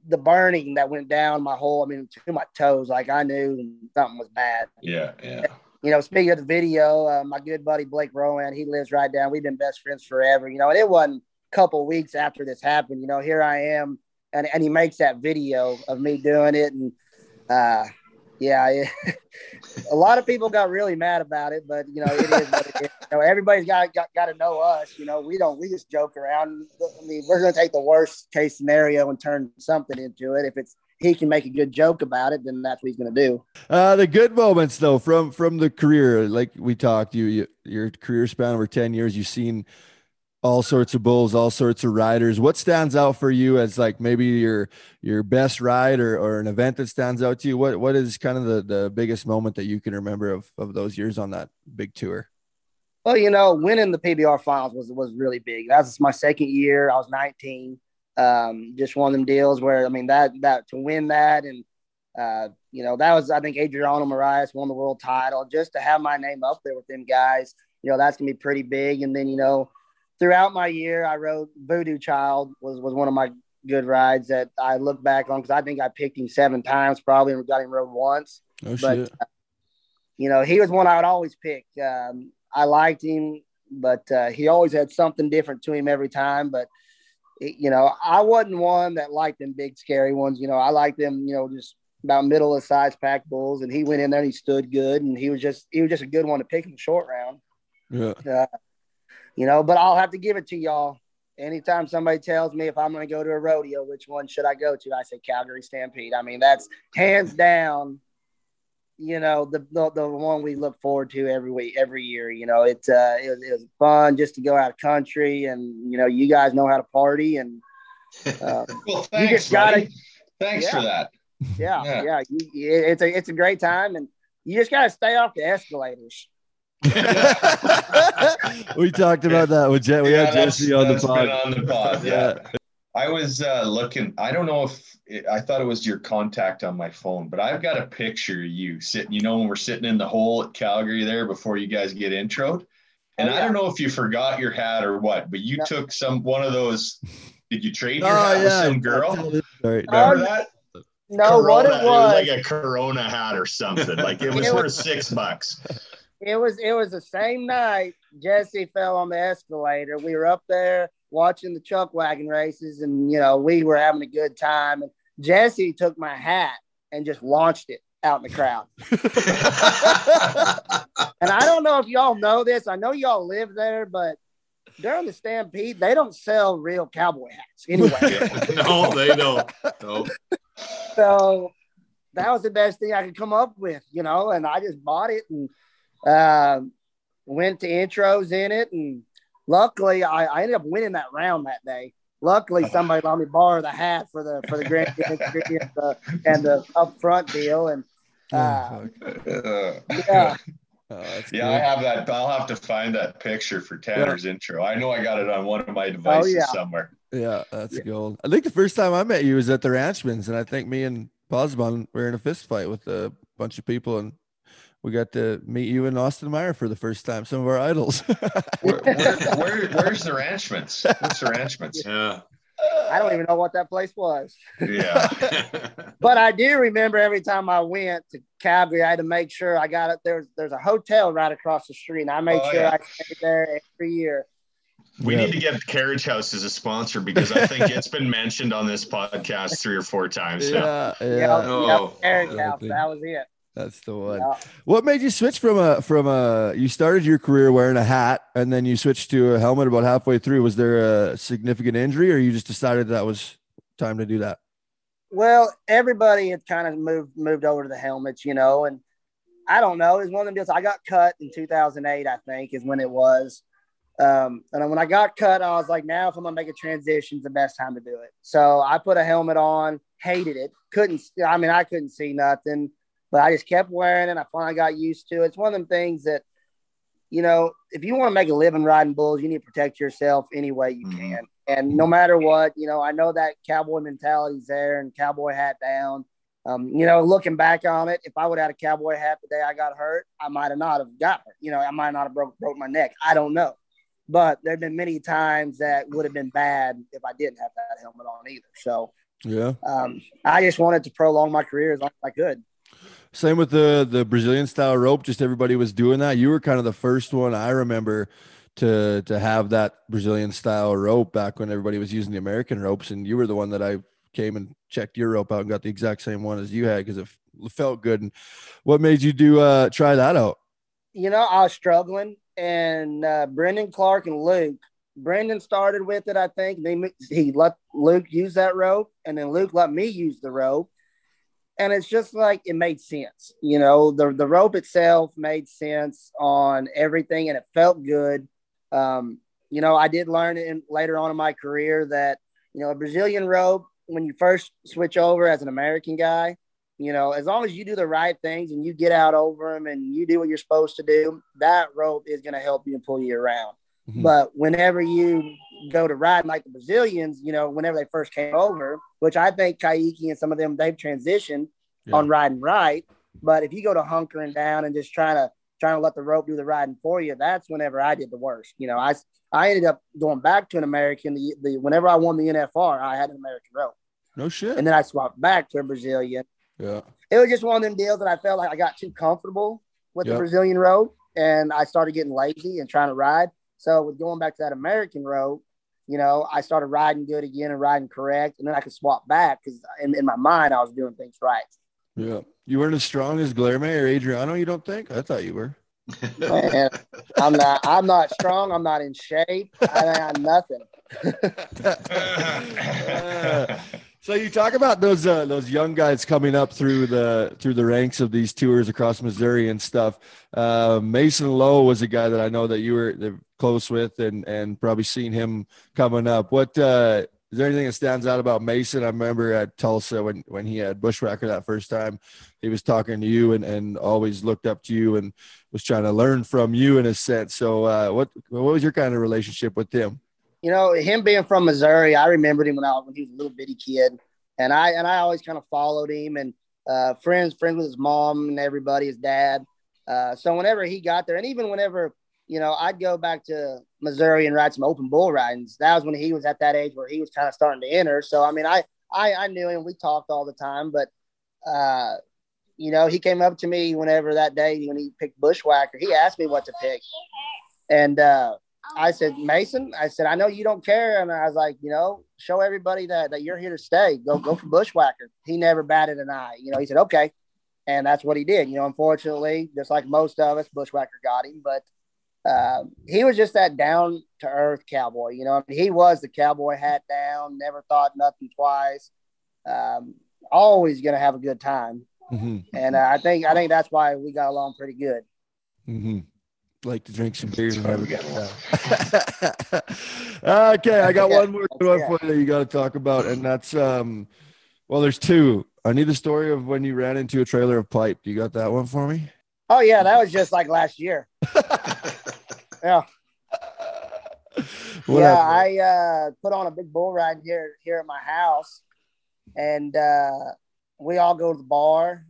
the burning that went down my whole, I mean, to my toes, like I knew something was bad Yeah, yeah. You know, speaking of the video, uh, my good buddy Blake Rowan, he lives right down. We've been best friends forever, you know, and it wasn't a couple weeks after this happened, you know, here I am, and, and he makes that video of me doing it. And uh, yeah, it, a lot of people got really mad about it, but, you know, it is what it is. You know, everybody's got, got, got to know us, you know, we don't, we just joke around. I mean, we're going to take the worst case scenario and turn something into it. If it's, he can make a good joke about it, then that's what he's going to do. Uh, the good moments though from from the career, like we talked, you, you your career span over ten years, you've seen all sorts of bulls, all sorts of riders. What stands out for you as like maybe your your best ride or, or an event that stands out to you? What what is kind of the, the biggest moment that you can remember of, of those years on that big tour? Well, you know, winning the PBR finals was was really big. That was my second year. I was 19. Um, just one of them deals where I mean that that to win that and uh, you know, that was, I think, Adriano Moraes won the world title. Just to have my name up there with them guys, you know, that's going to be pretty big. And then, you know, throughout my year, I rode Voodoo Child was, was one of my good rides that I look back on because I think I picked him seven times probably and got him rode once. Oh, but, uh, you know, he was one I would always pick. Um, I liked him, but uh, he always had something different to him every time. But, it- you know, I wasn't one that liked them big, scary ones. You know, I liked them, you know, just about middle of size pack bulls. And he went in there and he stood good. And he was just, he was just a good one to pick in the short round Yeah. uh, you know, but I'll have to give it to y'all. Anytime somebody tells me if I'm going to go to a rodeo, which one should I go to? I say Calgary Stampede. I mean, that's hands down, you know, the, the, the one we look forward to every week, every year. You know, it's uh, it was, it was fun just to go out of country, and you know, you guys know how to party, and uh, Well, thanks, just gotta- buddy. Thanks Yeah. for that. yeah, Yeah. yeah, you, it's a it's a great time, and you just got to stay off the escalators. we talked about that with Jet. We Yeah, had Jesse on the that's pod. on the pod, yeah. I was uh, looking. I don't know if it, I thought it was your contact on my phone, but I've got a picture of you sitting. You know, when we're sitting in the hole at Calgary there before you guys get introed, and Oh, I don't know if you forgot your hat or what, but you No. took some one of those. Did you trade your Oh hat with some girl? Tell this story. Oh, Remember that? No, what it Corona- was, like a Corona hat or something. Like it was It was- worth six bucks. It was it was the same night Jesse fell on the escalator. We were up there watching the chuck wagon races, and you know we were having a good time. And Jesse took my hat and just launched it out in the crowd. And I don't know if y'all know this. I know y'all live there, but during the Stampede, they don't sell real cowboy hats anyway. no, they don't. No. so that was the best thing I could come up with, you know. And I just bought it and um went to intros in it, and luckily I, I ended up winning that round that day. Luckily, somebody let me borrow the hat for the for the grand entry and the, and the upfront deal, and uh, Oh. Uh, yeah, Oh, Yeah, cool. I have that. I'll have to find that picture for Tanner's intro. I know I got it on one of my devices yeah. somewhere. Yeah, that's gold. I think the first time I met you was at the Ranchmans, and I think me and Posbon were in a fist fight with a bunch of people, and we got to meet you and Austin Meier for the first time. Some of our idols. Where, where, where, where's the ranchments? What's the Ranchmans? Yeah. I don't even know what that place was. Yeah. But I do remember every time I went to Calgary, I had to make sure I got it. There's there's a hotel right across the street, and I made Oh, sure yeah. I stayed there every year. We Yeah. need to get Carriage House as a sponsor because I think it's been mentioned on this podcast three or four times. now. yeah, Yeah, yeah, Oh, yeah, Eric yeah, I House, that was it. That's the one. Yeah. What made you switch from a from a? You started your career wearing a hat, and then you switched to a helmet about halfway through. Was there a significant injury, or you just decided that was time to do that? Well, everybody had kind of moved moved over to the helmets, you know, and I don't know. It's one of them deals. I got cut in 2008, I think, is when it was. Um, and when I got cut, I was like, now if I'm gonna make a transition, it's the best time to do it. So I put a helmet on, hated it, couldn't. I mean, I couldn't see nothing, but I just kept wearing it. I finally got used to it. It's one of them things that, you know, if you want to make a living riding bulls, you need to protect yourself any way you Mhm. can. And no matter what, you know, I know that cowboy mentality's there and cowboy hat down. Um, you know, looking back on it, if I would have had a cowboy hat the day I got hurt, I might have not have got hurt. You know, I might not have broke broke my neck. I don't know. But there have been many times that would have been bad if I didn't have that helmet on either. So Yeah. um, I just wanted to prolong my career as long as I could. Same with the the Brazilian style rope. Just everybody was doing that. You were kind of the first one I remember to to have that Brazilian style rope back when everybody was using the American ropes, and you were the one that I came and checked your rope out and got the exact same one as you had because it felt good. And what made you do uh try that out? you know, I was struggling, and uh, Brendan Clark and Luke. Brendan started with it, I think. They he let Luke use that rope, and then Luke let me use the rope, and it's just like it made sense. You know, the the rope itself made sense on everything, and it felt good. Um, you know, I did learn in later on in my career that you know a Brazilian rope when you first switch over as an American guy, you know, as long as you do the right things and you get out over them and you do what you're supposed to do, that rope is going to help you and pull you around. Mhm. But whenever you go to ride like the Brazilians, you know, whenever they first came over, which I think Kaique and some of them they've transitioned, Yeah. on riding right. But if you go to hunkering down and just trying to trying to let the rope do the riding for you, that's whenever I did the worst. You know, I I ended up going back to an American. The, the whenever I won the NFR, I had an American rope, No shit. and then I swapped back to a Brazilian. yeah. It was just one of them deals that I felt like I got too comfortable with Yep. the Brazilian rope, and I started getting lazy and trying to ride. So with going back to that American rope, you know, I started riding good again and riding correct, and then I could swap back because in, in my mind I was doing things right. Yeah. You weren't as strong as Guilherme or Adriano, you don't think? I thought you were. Man, I'm not. I'm not strong. I'm not in shape. I, I'm nothing. Uh, so you talk about those uh, those young guys coming up through the through the ranks of these tours across Missouri and stuff. Uh, Mason Lowe was a guy that I know that you were close with and and probably seen him coming up. What uh, is there anything that stands out about Mason? I remember at Tulsa when when he had Bushwhacker that first time, he was talking to you and and always looked up to you and was trying to learn from you in a sense. So uh, what what was your kind of relationship with him? You know, him being from Missouri, I remembered him when I when he was a little bitty kid, and I and I always kind of followed him and uh, friends friends with his mom and everybody, his dad. Uh, so whenever he got there, and even whenever you know I'd go back to Missouri and ride some open bull ridings, that was when he was at that age where he was kind of starting to enter. So I mean, I I, I knew him. We talked all the time, but uh, you know, he came up to me whenever that day when he picked Bushwhacker. He asked me what to pick, and uh, I said, Mason, I said, I know you don't care. And I was like, you know, show everybody that, that you're here to stay. Go, go for Bushwhacker. He never batted an eye. You know, he said, okay. And that's what he did. You know, unfortunately, just like most of us, Bushwhacker got him. But uh, he was just that down to earth cowboy. You know, I mean, he was the cowboy hat down, never thought nothing twice. Um, always going to have a good time. Mm-hmm. And uh, I think I think that's why we got along pretty good. Mm-hmm. Like to drink some beers and That's we a okay, I got one more one for you. that You got to talk about, and that's um. Well, there's two. I need the story of when you ran into a trailer of pipe. You got that one for me? Oh yeah, that was just like last year. yeah. What yeah, happened? I uh, put on a big bull ride here here at my house, and uh, we all go to the bar,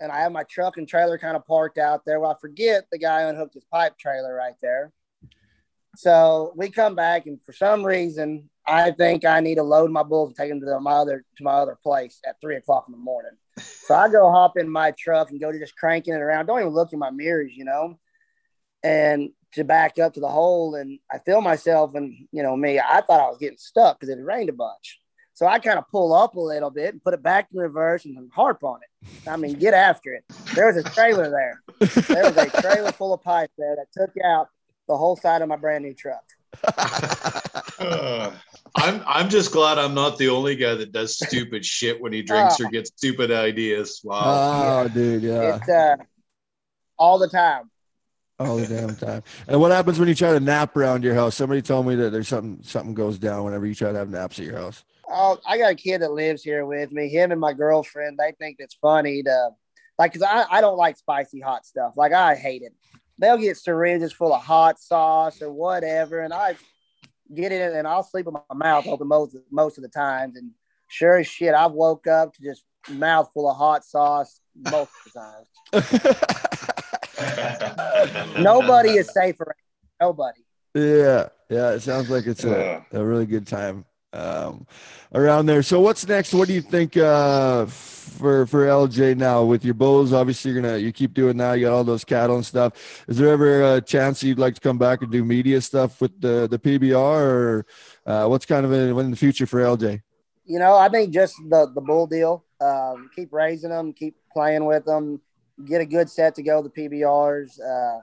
and I have my truck and trailer kind of parked out there. Well, I forget the guy unhooked his pipe trailer right there. So we come back, and for some reason, I think I need to load my bulls and take them to the, my other to my other place at three o'clock in the morning. So I go hop in my truck and go to just cranking it around. Don't even look in my mirrors, you know. And to back up to the hole, and I feel myself, and you know me, I thought I was getting stuck because it rained a bunch. So I kind of pull up a little bit and put it back in reverse and harp on it. I mean, get after it. There was a trailer there. There was a trailer full of pipe there that took out the whole side of my brand new truck. Uh, I'm I'm just glad I'm not the only guy that does stupid shit when he drinks or gets stupid ideas. Wow. Oh, dude, yeah, It's uh, all the time. all the damn time. And what happens when you try to nap around your house? Somebody told me that there's something something goes down whenever you try to have naps at your house. Oh, I got a kid that lives here with me. Him and my girlfriend, they think it's funny to, like, cause I, I don't like spicy hot stuff. Like, I hate it. They'll get syringes full of hot sauce or whatever, and I get it and I'll sleep with my mouth open most most of the times. And sure as shit, I've woke up to just mouth full of hot sauce most of the times. Nobody is safe around. Nobody. Yeah, yeah. It sounds like it's a, a really good time um, around there. So what's next? What do you think uh, for for LJ now with your bulls? Obviously, you're gonna you keep doing that. You got all those cattle and stuff. Is there ever a chance you'd like to come back and do media stuff with the the PBR, or uh, what's kind of in, in the future for LJ? you know, I think just the the bull deal. Um, keep raising them, keep playing with them, get a good set to go the PBRs. Uh,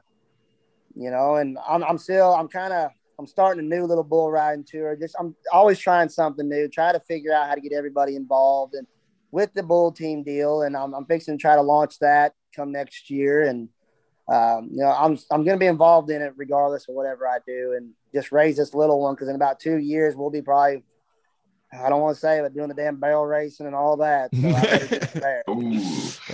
you know, and I'm I'm still I'm kind of I'm starting a new little bull riding tour. Just I'm always trying something new, try to figure out how to get everybody involved and with the bull team deal. And I'm I'm fixing to try to launch that come next year. And um, you know, I'm I'm going to be involved in it regardless of whatever I do, and just raise this little one because in about two years we'll be probably I don't want to say, but doing the damn barrel racing and all that. So I better get there. ooh,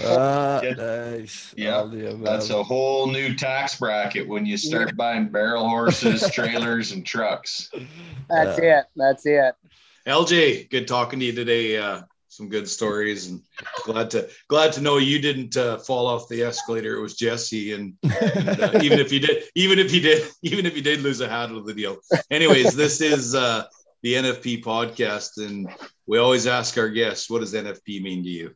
Uh, Yeah. nice. Yeah, All that's a whole new tax bracket when you start buying barrel horses, trailers, and trucks. That's it. That's it. LJ, good talking to you today. Uh, some good stories, and glad to glad to know you didn't uh, fall off the escalator. It was Jesse, and, and uh, even if you did, even if you did, even if you did lose a hat of the deal. Anyways, this is uh, the NFP podcast, and we always ask our guests, "What does NFP mean to you?"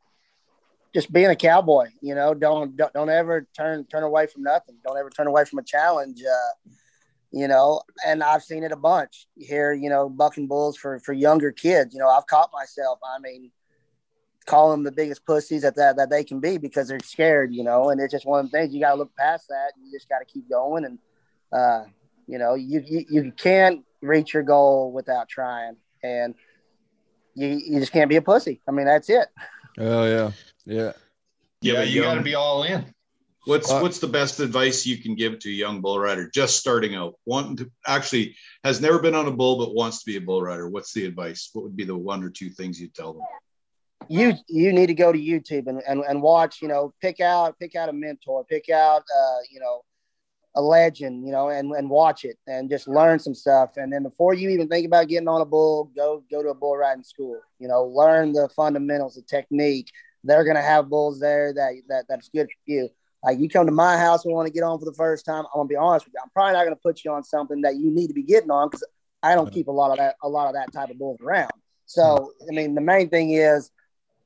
just being a cowboy. You know, don't don't, don't ever turn turn away from nothing. Don't ever turn away from a challenge. Uh, you know, and I've seen it a bunch here. You know, bucking bulls for for younger kids. You know, I've caught myself. I mean, calling them the biggest pussies that that, that they can be because they're scared. You know, and it's just one of the things you got to look past that. You just got to keep going, and uh, you know, you, you you can't reach your goal without trying, and you you just can't be a pussy. I mean, that's it. Oh yeah. Yeah. Yeah, but you got to be all in. What's uh, what's the best advice you can give to a young bull rider just starting out, wanting to actually has never been on a bull but wants to be a bull rider? What's the advice? What would be the one or two things you'd tell them? You you need to go to YouTube and, and, and watch. You know, pick out pick out a mentor, pick out uh, you know a legend, you know, and, and watch it and just learn some stuff. And then before you even think about getting on a bull, go go to a bull riding school. You know, learn the fundamentals, the technique, they're going to have bulls there that, that that's good for you. Like you come to my house and want to get on for the first time, I'm gonna be honest with you. I'm probably not gonna put you on something that you need to be getting on because I don't keep a lot of that a lot of that type of bulls around. So I mean, the main thing is,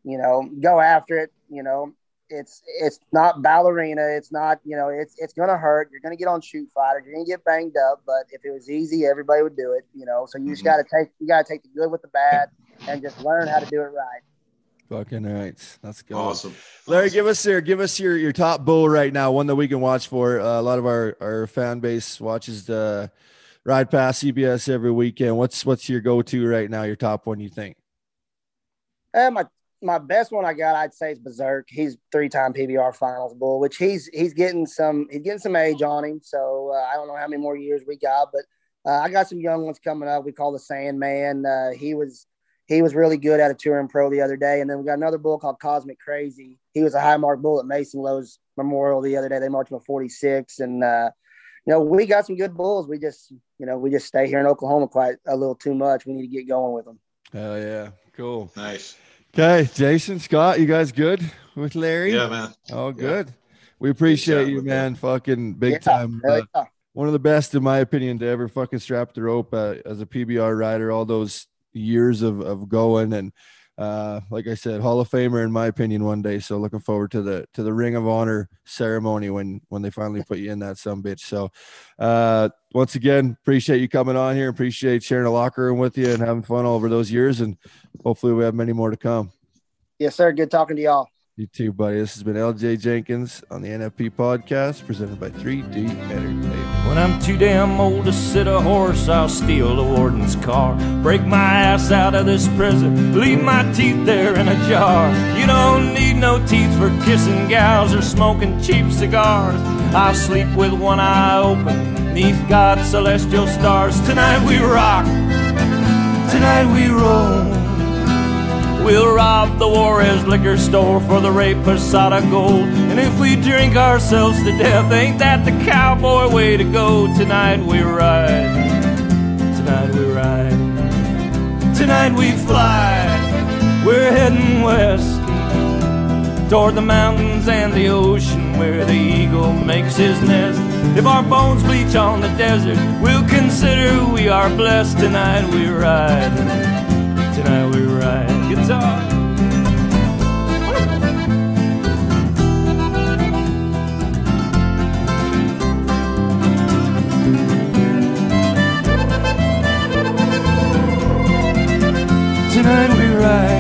you know, go after it. You know, it's it's not ballerina. It's not you know, it's it's gonna hurt. You're gonna get on chute fighters. You're gonna get banged up. But if it was easy, everybody would do it. You know, so you just mm-hmm. got to take you got to take the good with the bad and just learn how to do it right. Fucking right. That's good. Awesome. Larry, awesome. give us your give us your your top bull right now, one that we can watch for. Uh, a lot of our our fan base watches the Ride Pass CBS every weekend. What's what's your go to right now? Your top one, you think? Uh, my my best one I got, I'd say, is Berserk. He's three time PBR Finals bull, which he's he's getting some he's getting some age on him. So uh, I don't know how many more years we got, but uh, I got some young ones coming up. We call the Sandman. Uh, he was he was really good at a touring pro the other day. And then we got another bull called Cosmic Crazy. He was a high mark bull at Mason Lowe's Memorial the other day. They marked him at 46. And, uh, you know, we got some good bulls. We just, you know, we just stay here in Oklahoma quite a little too much. We need to get going with them. Hell yeah. Cool. Nice. Okay. Jason, Scott, you guys good with Larry? Yeah, man. Oh, good. Yeah. We appreciate you, man. That. Fucking big yeah, time. Uh, yeah. One of the best, in my opinion, to ever fucking strap the rope uh, as a PBR rider. All those years of, of going and uh, like I said, Hall of Famer in my opinion one day. So looking forward to the to the Ring of Honor ceremony when when they finally put you in that some bitch. So uh, once again, appreciate you coming on here. Appreciate sharing a locker room with you and having fun all over those years. And hopefully we have many more to come. Yes, sir. Good talking to y'all. You too, buddy. This has been LJ Jenkins on the NFP podcast presented by 3D Entertainment. When I'm too damn old to sit a horse, I'll steal the warden's car. Break my ass out of this prison, leave my teeth there in a jar. You don't need no teeth for kissing gals or smoking cheap cigars. I'll sleep with one eye open, neath God's celestial stars. Tonight we rock, tonight we roll. We'll rob the Juarez liquor store for the reposado gold. And if we drink ourselves to death, ain't that the cowboy way to go? Tonight we ride. Tonight we ride. Tonight we fly. We're heading west toward the mountains and the ocean where the eagle makes his nest. If our bones bleach on the desert, we'll consider we are blessed. Tonight we ride. Tonight guitar. Tonight we ride.